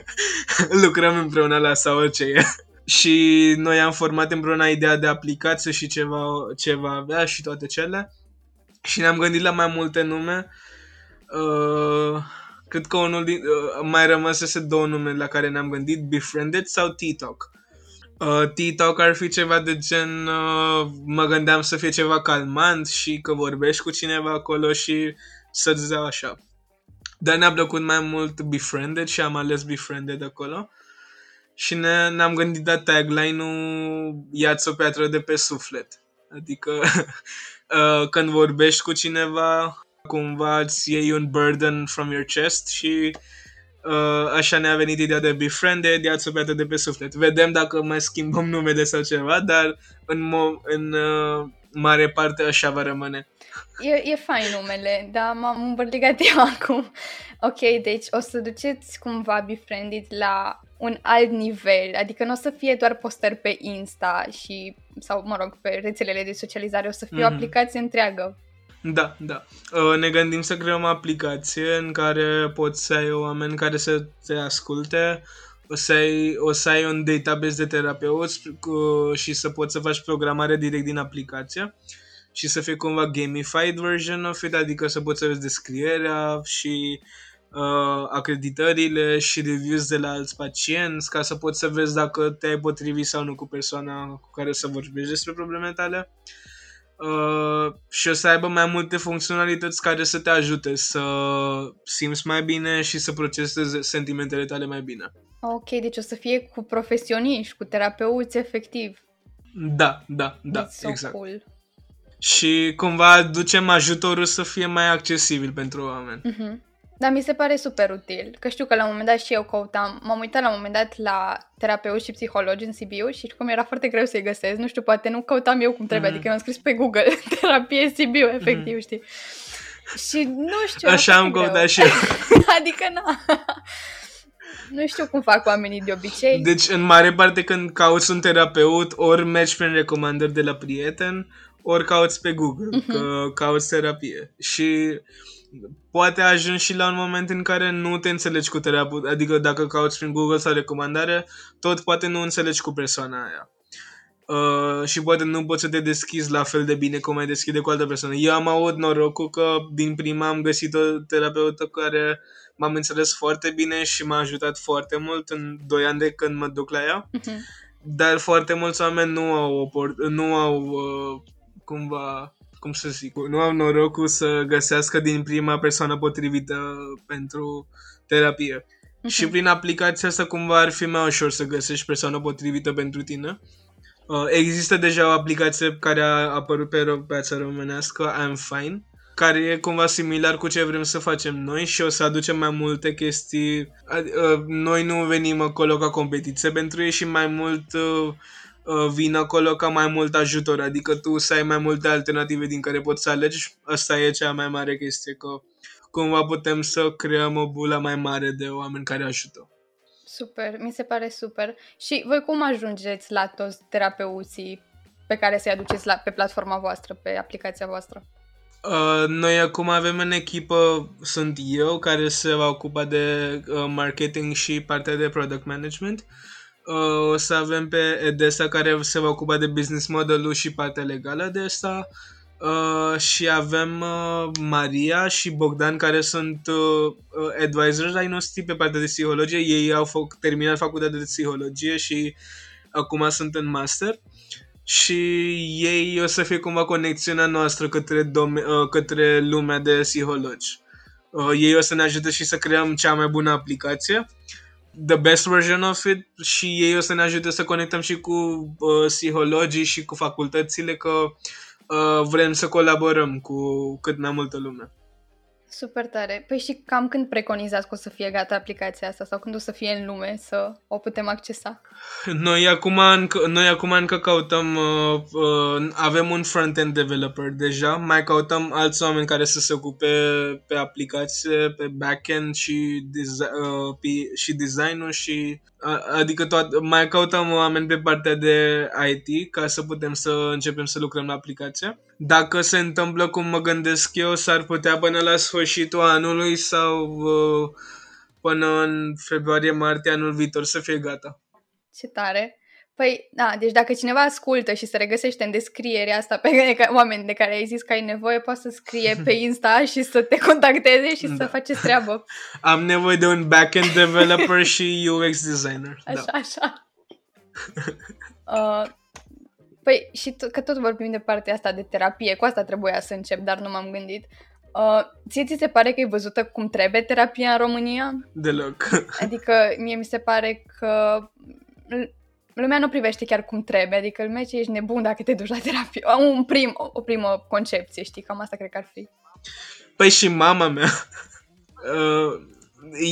<laughs> Lucrăm împreună la sau orice e. <laughs> și noi am format împreună ideea de aplicație și ce va, ce va avea și toate cele. Și ne-am gândit la mai multe nume. Uh, cred că unul din, uh, mai rămăsese două nume la care ne-am gândit, Befriended sau T-Talk. Uh, T-Talk ar fi ceva de gen, uh, mă gândeam să fie ceva calmant și că vorbești cu cineva acolo și să-ți dea așa. Dar ne-a plăcut mai mult Befriended și am ales Befriended acolo. Și ne, ne-am gândit la tagline-ul Ia-ți o piatră de pe suflet. Adică <laughs> uh, când vorbești cu cineva, cumva îți iei un burden from your chest și uh, așa ne-a venit ideea de Befriended, Ia-ți o piatră de pe suflet. Vedem dacă mai schimbăm numele sau ceva, dar în, mo- în uh, mare parte așa va rămâne. E, e fain numele, dar m-am îmbărligat <laughs> eu acum. Ok, deci o să duceți cumva Befriended la un alt nivel, adică nu o să fie doar postări pe Insta și, sau mă rog, pe rețelele de socializare, o să fie o Mhm. aplicație întreagă. Da, da. Uh, Ne gândim să creăm o aplicație în care poți să ai oameni care să te asculte, o să ai, o să ai un database de terapeuți cu, și să poți să faci programare direct din aplicație și să fie cumva gamified version of it, adică să poți să vezi descrierea și uh, acreditările și reviews de la alți pacienți ca să poți să vezi dacă te-ai potrivit sau nu cu persoana cu care să vorbești despre problemele tale. Uh, și o să aibă mai multe funcționalități care să te ajute să simți mai bine și să procesezi sentimentele tale mai bine. Ok, deci o să fie cu profesioniști, cu terapeuți efectiv. Da, da, da, That's so exact. cool. Și cumva ducem ajutorul să fie mai accesibil pentru oameni. Mhm. Dar mi se pare super util, că știu că la un moment dat și eu căutam, m-am uitat la un moment dat la terapeuți și psihologi în Sibiu și cum era foarte greu să-i găsesc, nu știu, poate nu căutam eu cum trebuie, Mhm. adică mi-am scris pe Google <laughs> terapie Sibiu, efectiv, știi? Și nu știu, era Așa am foarte greu. căutat și eu. <laughs> adică na. nu știu cum fac oamenii de obicei. Deci, în mare parte, când cauți un terapeut, ori mergi prin recomandări de la prieten, ori cauți pe Google, Mhm. că cauți terapie. Și poate ajungi și la un moment în care nu te înțelegi cu terapeut, adică dacă cauți prin Google sau recomandare, tot poate nu înțelegi cu persoana aia. Uh, și poate nu poți să te deschizi la fel de bine cum ai deschide cu altă persoană. Eu am avut norocul că din prima am găsit o terapeută care m-am înțeles foarte bine și m-a ajutat foarte mult în 2 ani de când mă duc la ea. Mhm. Dar foarte mulți oameni nu au, opor- nu au uh, cumva, cum să zic, nu au norocul să găsească din prima persoană potrivită pentru terapie. Mhm. Și prin aplicația asta cumva ar fi mai ușor să găsești persoana potrivită pentru tine. Uh, există deja o aplicație care a apărut pe ro- piața românească, I'm Fine, care e cumva similar cu ce vrem să facem noi și o să aducem mai multe chestii. Uh, noi nu venim acolo ca competiție pentru ei și mai mult uh, uh, vin acolo ca mai mult ajutor, adică tu să ai mai multe alternative din care poți să alegi, asta e cea mai mare chestie, că cumva putem să creăm o bulă mai mare de oameni care ajută. Super, mi se pare super. Și voi cum ajungeți la toți terapeuții pe care să-i aduceți la, pe platforma voastră, pe aplicația voastră? Uh, noi acum avem în echipă, sunt eu care se va ocupa de uh, marketing și partea de product management. Uh, o să avem pe Edesa care se va ocupa de business model și partea legală de asta. Uh, și avem uh, Maria și Bogdan care sunt uh, uh advisors ai noștri pe partea de psihologie. Ei au făc, terminat facultatea de psihologie și acum sunt în master. Uh, și ei o să fie cumva conexiunea noastră către, dom- uh, către lumea de psihologi. Uh, ei o să ne ajute și să creăm cea mai bună aplicație, the best version of it și ei o să ne ajute să conectăm și cu uh, psihologii și cu facultățile că uh, vrem să colaborăm cu cât mai multă lume. Super tare. Păi și cam când preconizați că o să fie gata aplicația asta sau când o să fie în lume să o putem accesa? Noi acum încă, noi acum încă căutăm, uh, uh, avem un front-end developer deja, mai căutăm alți oameni care să se ocupe pe aplicație, pe back-end și, desi- uh, pe, și design-ul și adică toate, mai căutăm oameni pe partea de IT ca să putem să începem să lucrăm la aplicație. Dacă se întâmplă cum mă gândesc eu, s-ar putea până la sfârșitul anului sau uh, până în februarie-martie anul viitor să fie gata. Ce tare! Păi, da, deci dacă cineva ascultă și se regăsește în descrierea asta pe care, oameni de care ai zis că ai nevoie, poate să scrie pe <laughs> Insta și să te contacteze și da. să faceți treabă. <laughs> Am nevoie de un backend developer și UX designer. Așa, da. așa. <laughs> uh, păi, și t- că tot vorbim de partea asta de terapie, cu asta trebuia să încep, dar nu m-am gândit. Uh, ție ți se pare că e văzută cum trebuie terapia în România? Deloc. <laughs> Adică mie mi se pare că lumea nu privește chiar cum trebuie, adică lumea ce ești nebun dacă te duci la terapie. Un prim, o primă concepție, știi, cam asta cred că ar fi. Păi și mama mea. Uh,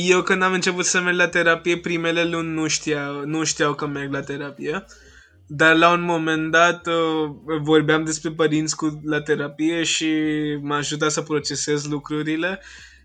eu când am început să merg la terapie, primele luni nu știau, nu știau că merg la terapie. Dar la un moment dat uh, vorbeam despre părinți cu, la terapie și m-a ajutat să procesez lucrurile.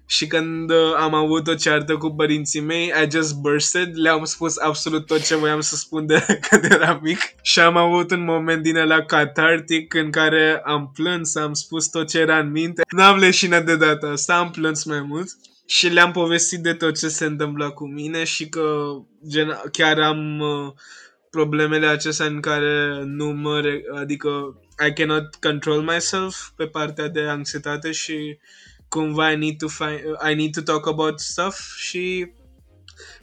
Și când uh, am avut o ceartă cu părinții mei, I just bursted, le-am spus absolut tot ce voiam să spun de <laughs> când eram mic. Și am avut un moment din ăla cathartic în care am plâns, am spus tot ce era în minte. N-am leșinat de data asta, am plâns mai mult. Și le-am povestit de tot ce se întâmplă cu mine și că gen, chiar am uh, problemele acestea în care nu mă, re- adică I cannot control myself pe partea de anxietate și cumva I need to find, I need to talk about stuff și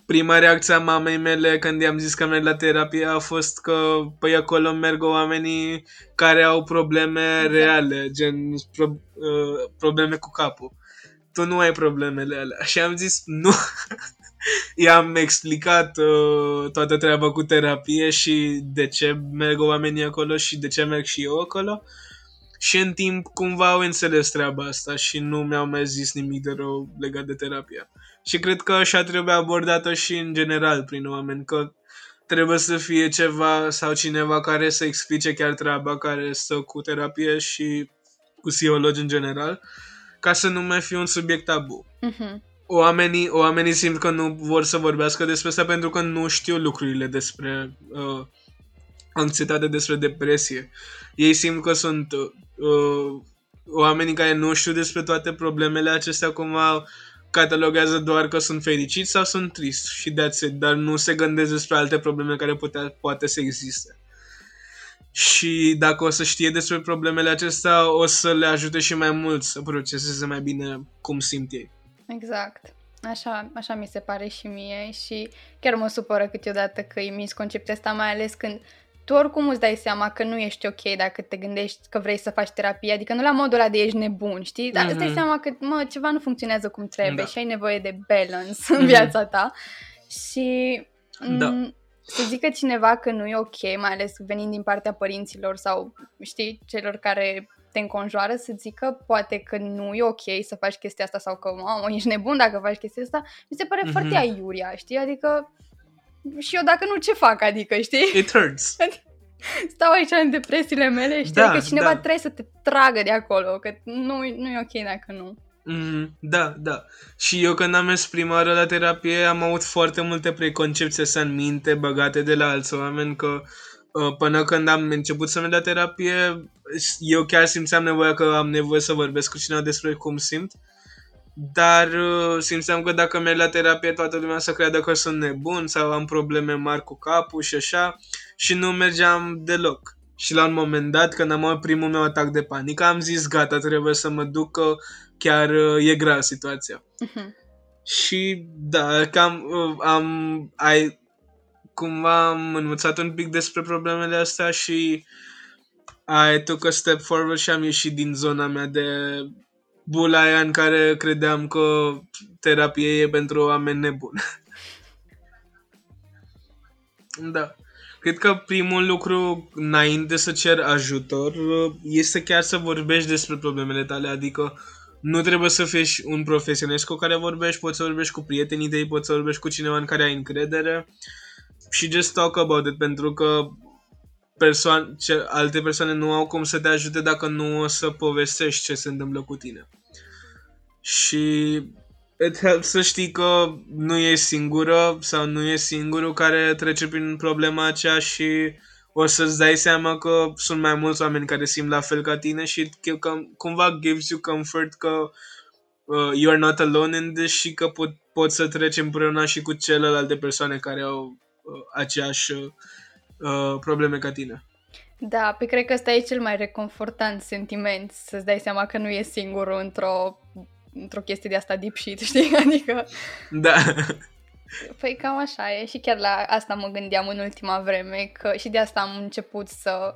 prima reacție a mamei mele când i-am zis că merg la terapie a fost că păi acolo merg oamenii care au probleme exact. reale, gen pro, uh, probleme cu capul. Tu nu ai problemele alea. Și am zis nu. <laughs> <laughs> I-am explicat uh, toată treaba cu terapie și de ce merg oamenii acolo și de ce merg și eu acolo. Și în timp cumva au înțeles treaba asta și nu mi-au mai zis nimic de rău legat de terapia. Și cred că așa trebuie abordată și în general prin oameni, că trebuie să fie ceva sau cineva care să explice chiar treaba care stă cu terapie și cu psihologi în general, ca să nu mai fie un subiect tabu. Uh-huh. Oamenii, oamenii simt că nu vor să vorbească despre asta pentru că nu știu lucrurile despre uh, anxietate, despre depresie. Ei simt că sunt uh, oamenii care nu știu despre toate problemele acestea cumva catalogează doar că sunt fericiți sau sunt trist și that's it, dar nu se gândesc despre alte probleme care putea, poate să existe. Și dacă o să știe despre problemele acestea, o să le ajute și mai mult să proceseze mai bine cum simt ei. Exact. Așa, așa mi se pare și mie și chiar mă supără câteodată că emis conceptul ăsta, mai ales când tu oricum îți dai seama că nu ești ok dacă te gândești că vrei să faci terapie, adică nu la modul ăla de ești nebun, știi? Dar mm-hmm. îți dai mhm. seama că, mă, ceva nu funcționează cum trebuie da. și ai nevoie de balance mm-hmm. în mhm. viața ta. Și da. m- să zică cineva că nu e ok, mai ales venind din partea părinților sau, știi, celor care te înconjoară să zică poate că nu e ok să faci chestia asta sau că mamă, ești nebun dacă faci chestia asta, mi se pare mm-hmm. foarte aiuria, știi? Adică și eu dacă nu ce fac, adică, știi? It hurts. <laughs> Stau aici în depresiile mele, știi? Da, că cineva da. trebuie să te tragă de acolo, că nu, nu e ok dacă nu. Mm, da, da. Și eu când am mers prima oară la terapie am avut foarte multe preconcepții astea în minte băgate de la alți oameni că uh, până când am început să merg la terapie eu chiar simțeam nevoia că am nevoie să vorbesc cu cineva despre cum simt dar uh, simțeam că dacă merg la terapie toată lumea să creadă că sunt nebun sau am probleme mari cu capul și așa și nu mergeam deloc. Și la un moment dat, când am avut primul meu atac de panică, am zis gata, trebuie să mă duc că chiar uh, e grea situația. Uh-huh. Și da, cam uh, am ai, cumva am învățat un pic despre problemele astea și I took a step forward și am ieșit din zona mea de bula aia în care credeam că terapie e pentru oameni nebuni. <laughs> da. Cred că primul lucru înainte să cer ajutor este chiar să vorbești despre problemele tale, adică nu trebuie să fii un profesionist cu care vorbești, poți să vorbești cu prietenii tăi, poți să vorbești cu cineva în care ai încredere și just talk about it, pentru că persoane, ce, alte persoane nu au cum să te ajute dacă nu o să povestești ce se întâmplă cu tine. Și it helps să știi că nu e singură sau nu e singurul care trece prin problema aceea și o să-ți dai seama că sunt mai mulți oameni care simt la fel ca tine și că cumva gives you comfort că uh, you are not alone in this și că pot, pot să treci împreună și cu celelalte persoane care au uh, aceeași uh, probleme ca tine. Da, pe cred că ăsta e cel mai reconfortant sentiment, să-ți dai seama că nu e singurul într-o într-o chestie de asta deep shit, <laughs> știi? Adică... Da. Păi cam așa e și chiar la asta mă gândeam în ultima vreme că și de asta am început să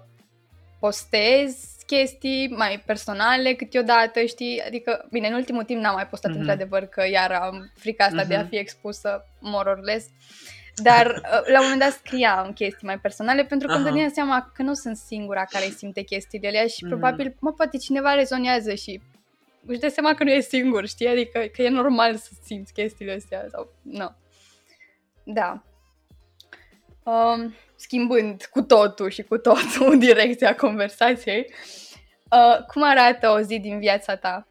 postez chestii mai personale câteodată, știi? Adică, bine, în ultimul timp n-am mai postat mm-hmm. într-adevăr că iar am frica asta mm-hmm. de a mhm. fi expusă more or less. Dar uh, la un moment dat scriam chestii mai personale pentru că îmi dădeam seama că nu sunt singura care simte chestiile alea și mm-hmm. probabil, mă, poate cineva rezonează și își dă seama că nu e singur, știi? Adică că e normal să simți chestiile astea sau... Nu. Da. Um, schimbând cu totul și cu totul <laughs> direcția conversației, uh, cum arată o zi din viața ta?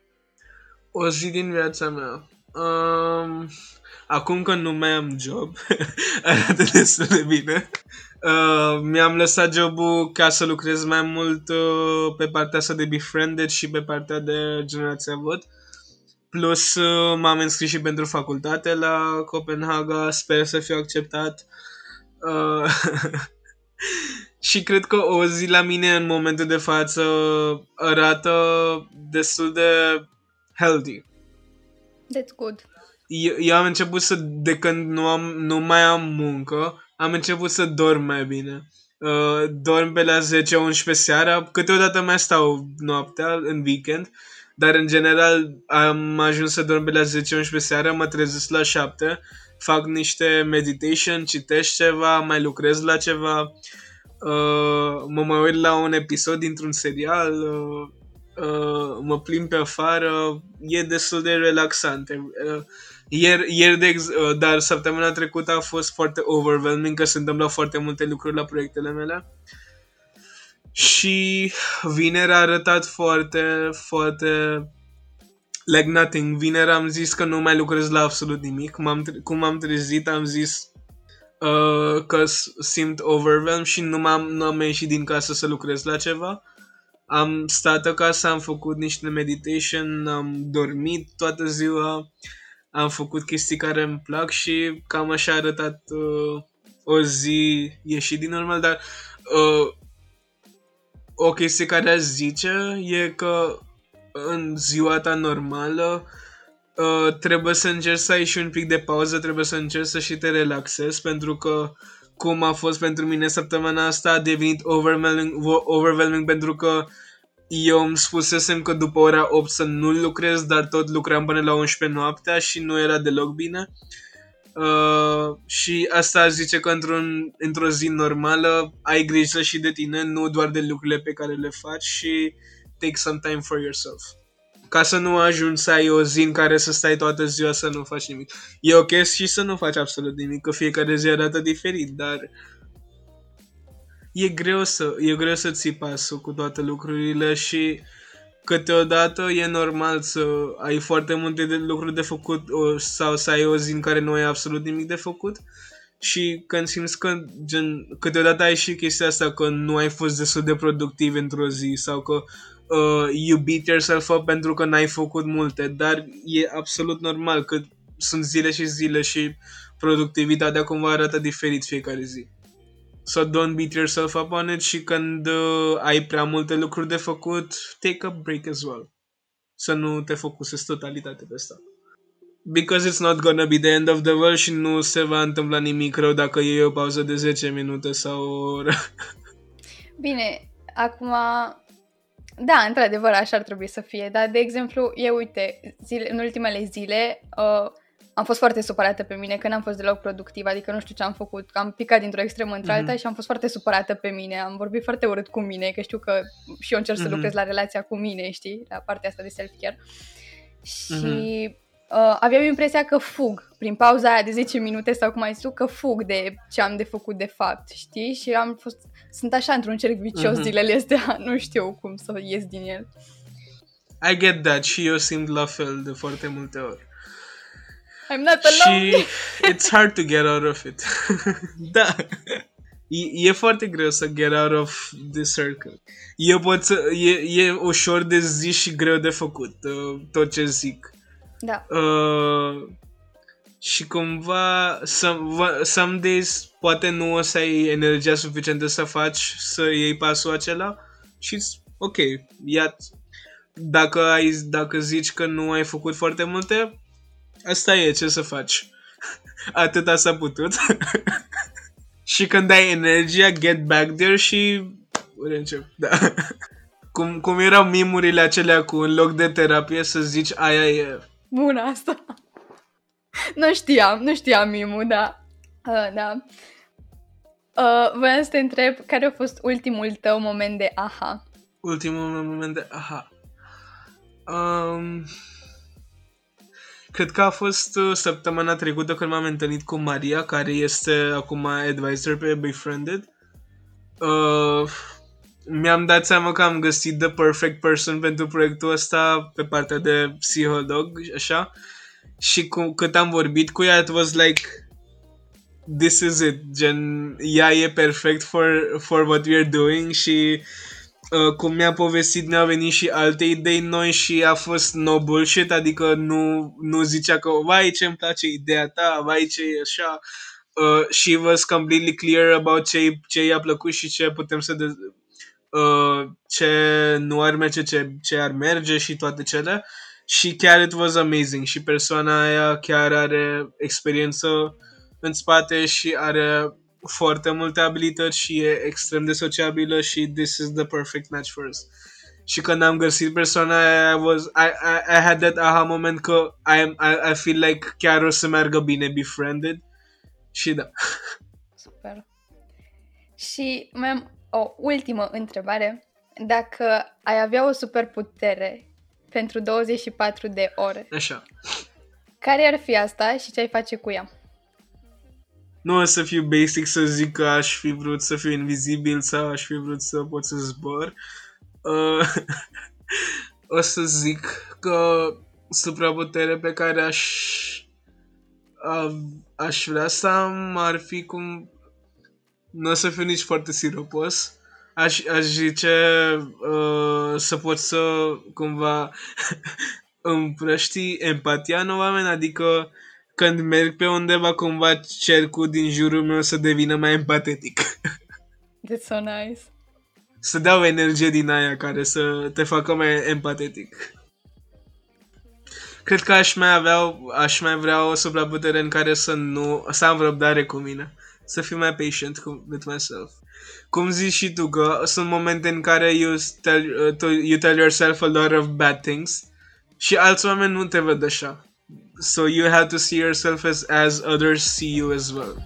O zi din viața mea? Um, acum că nu mai am job, <laughs> arată destul de bine. Uh, mi-am lăsat jobul ca să lucrez mai mult uh, pe partea asta de befriended și pe partea de generația vot. Plus uh, m-am înscris și pentru facultate la Copenhaga, sper să fiu acceptat. Uh, <laughs> și cred că o zi la mine în momentul de față arată destul de healthy. That's good. Eu, eu am început să, de când nu, am, nu mai am muncă, am început să dorm mai bine. Uh, dorm pe la 10-11 seara, câteodată mai stau noaptea, în weekend, dar în general am ajuns să dorm pe la 10-11 seara, mă trezesc la 7, fac niște meditation, citesc ceva, mai lucrez la ceva, uh, mă mai uit la un episod dintr-un serial, uh, uh, mă plimb pe afară, e destul de relaxant. Uh, ieri, ieri de ex- uh, dar săptămâna trecută a fost foarte overwhelming că se întâmplă foarte multe lucruri la proiectele mele. Și vineri a arătat foarte, foarte like nothing. Vineri am zis că nu mai lucrez la absolut nimic. M-am, cum am trezit am zis uh, că simt overwhelmed și nu, m-am, nu am ieșit din casă să lucrez la ceva. Am stat acasă, am făcut niște meditation, am dormit toată ziua am făcut chestii care îmi plac și cam așa a arătat uh, o zi ieșit din normal, dar uh, o chestie care aș zice e că în ziua ta normală uh, trebuie să încerci să ai și un pic de pauză, trebuie să încerci să și te relaxezi pentru că cum a fost pentru mine săptămâna asta a devenit overwhelming, overwhelming pentru că eu îmi spusesem că după ora 8 să nu lucrez, dar tot lucram până la 11 noaptea și nu era deloc bine. Uh, și asta zice că într-un, într-o zi normală ai grijă și de tine, nu doar de lucrurile pe care le faci și take some time for yourself. Ca să nu ajungi să ai o zi în care să stai toată ziua să nu faci nimic. E ok și să nu faci absolut nimic, că fiecare zi arată diferit, dar e greu să, e greu să ții pasul cu toate lucrurile și câteodată e normal să ai foarte multe de lucruri de făcut o, sau să ai o zi în care nu ai absolut nimic de făcut și când simți că gen, câteodată ai și chestia asta că nu ai fost destul de productiv într-o zi sau că uh, you beat yourself up pentru că n-ai făcut multe, dar e absolut normal că sunt zile și zile și productivitatea cumva arată diferit fiecare zi. So don't beat yourself up on it și când uh, ai prea multe lucruri de făcut, take a break as well. Să nu te focusezi totalitate pe asta. Because it's not gonna be the end of the world și nu se va întâmpla nimic rău dacă iei o pauză de 10 minute sau o oră. Bine, acum da, într-adevăr, așa ar trebui să fie, dar, de exemplu, eu, uite, zile, în ultimele zile uh, am fost foarte supărată pe mine că n-am fost deloc productivă, adică nu știu ce am făcut, că am picat dintr-o extremă într-alta mm-hmm. și am fost foarte supărată pe mine, am vorbit foarte urât cu mine, că știu că și eu încerc mm-hmm. să lucrez la relația cu mine, știi, la partea asta de self-care. Și mm-hmm. uh, aveam impresia că fug prin pauza aia de 10 minute sau cum ai zis că fug de ce am de făcut de fapt, știi? Și am fost, sunt așa într-un cerc vicios mm-hmm. zilele astea, <laughs> nu știu cum să ies din el. I get that și eu simt la fel de foarte multe ori. I'm not alone. Și it's hard to get out of it. <laughs> da. E, e foarte greu să get out of the circle. Eu pot să, e, e ușor de zi și greu de făcut uh, tot ce zic. Da. Uh, și cumva some, some days poate nu o să ai energia suficientă să faci să iei pasul acela și ok, ia dacă, ai, dacă zici că nu ai făcut foarte multe, asta e, ce să faci? Atâta s-a putut. și când ai energia, get back there și reîncep. Da. cum, cum erau mimurile acelea cu în loc de terapie să zici aia e. Bună asta. nu știam, nu știam mimul, da. Uh, da. Uh, voiam să te întreb care a fost ultimul tău moment de aha? Ultimul meu moment de aha. Um, cred că a fost uh, săptămâna trecută când m-am întâlnit cu Maria, care este acum advisor pe Befriended. Uh, mi-am dat seama că am găsit the perfect person pentru proiectul ăsta pe partea de psiholog, așa. Și cu, cât am vorbit cu ea, it was like this is it, gen, ea e perfect for, for what we are doing și uh, cum mi-a povestit ne-au venit și alte idei noi și a fost no bullshit, adică nu, nu zicea că vai ce îmi place ideea ta, vai ce e așa. Uh, she was completely clear about ce, ce i-a plăcut și ce putem să de, uh, ce nu ar merge, ce, ce ar merge și toate cele. Și chiar it was amazing și persoana aia chiar are experiență în spate și are foarte multe abilități și e extrem de sociabilă și this is the perfect match for us. Și când am găsit persoana aia, I, was, I, I, I had that aha moment că I, I, I feel like chiar o să meargă bine befriended și da. Super. Și mai am o ultimă întrebare. Dacă ai avea o superputere pentru 24 de ore, Așa. care ar fi asta și ce ai face cu ea? Nu o să fiu basic să zic că aș fi vrut să fiu invizibil sau aș fi vrut să pot să zbor. Uh, <laughs> o să zic că supraputere pe care aș uh, aș vrea să am ar fi cum nu o să fiu nici foarte siropos. Aș, aș zice uh, să pot să cumva <laughs> împrăști empatia în oameni, adică când merg pe undeva, cumva cercul din jurul meu să devină mai empatetic. <laughs> That's so nice. Să dau energie din aia care să te facă mai empatetic. Cred că aș mai avea, aș mai vrea o supraputere în care să nu, să am răbdare cu mine. Să fiu mai patient cu, with myself. Cum zici și tu că sunt momente în care you tell, uh, you tell yourself a lot of bad things și alți oameni nu te văd așa so you have to see yourself as as others see you as well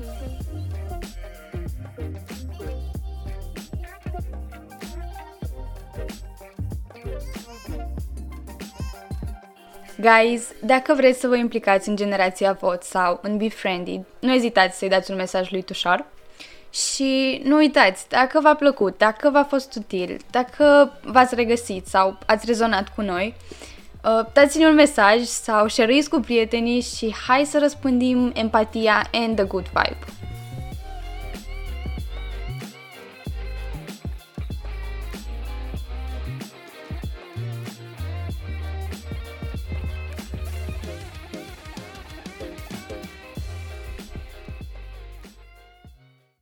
Guys, dacă vreți să vă implicați în generația VOT sau în Befriended, nu ezitați să-i dați un mesaj lui Tușar. Și nu uitați, dacă v-a plăcut, dacă v-a fost util, dacă v-ați regăsit sau ați rezonat cu noi, dați-ne un mesaj sau share cu prietenii și hai să răspândim empatia and the good vibe.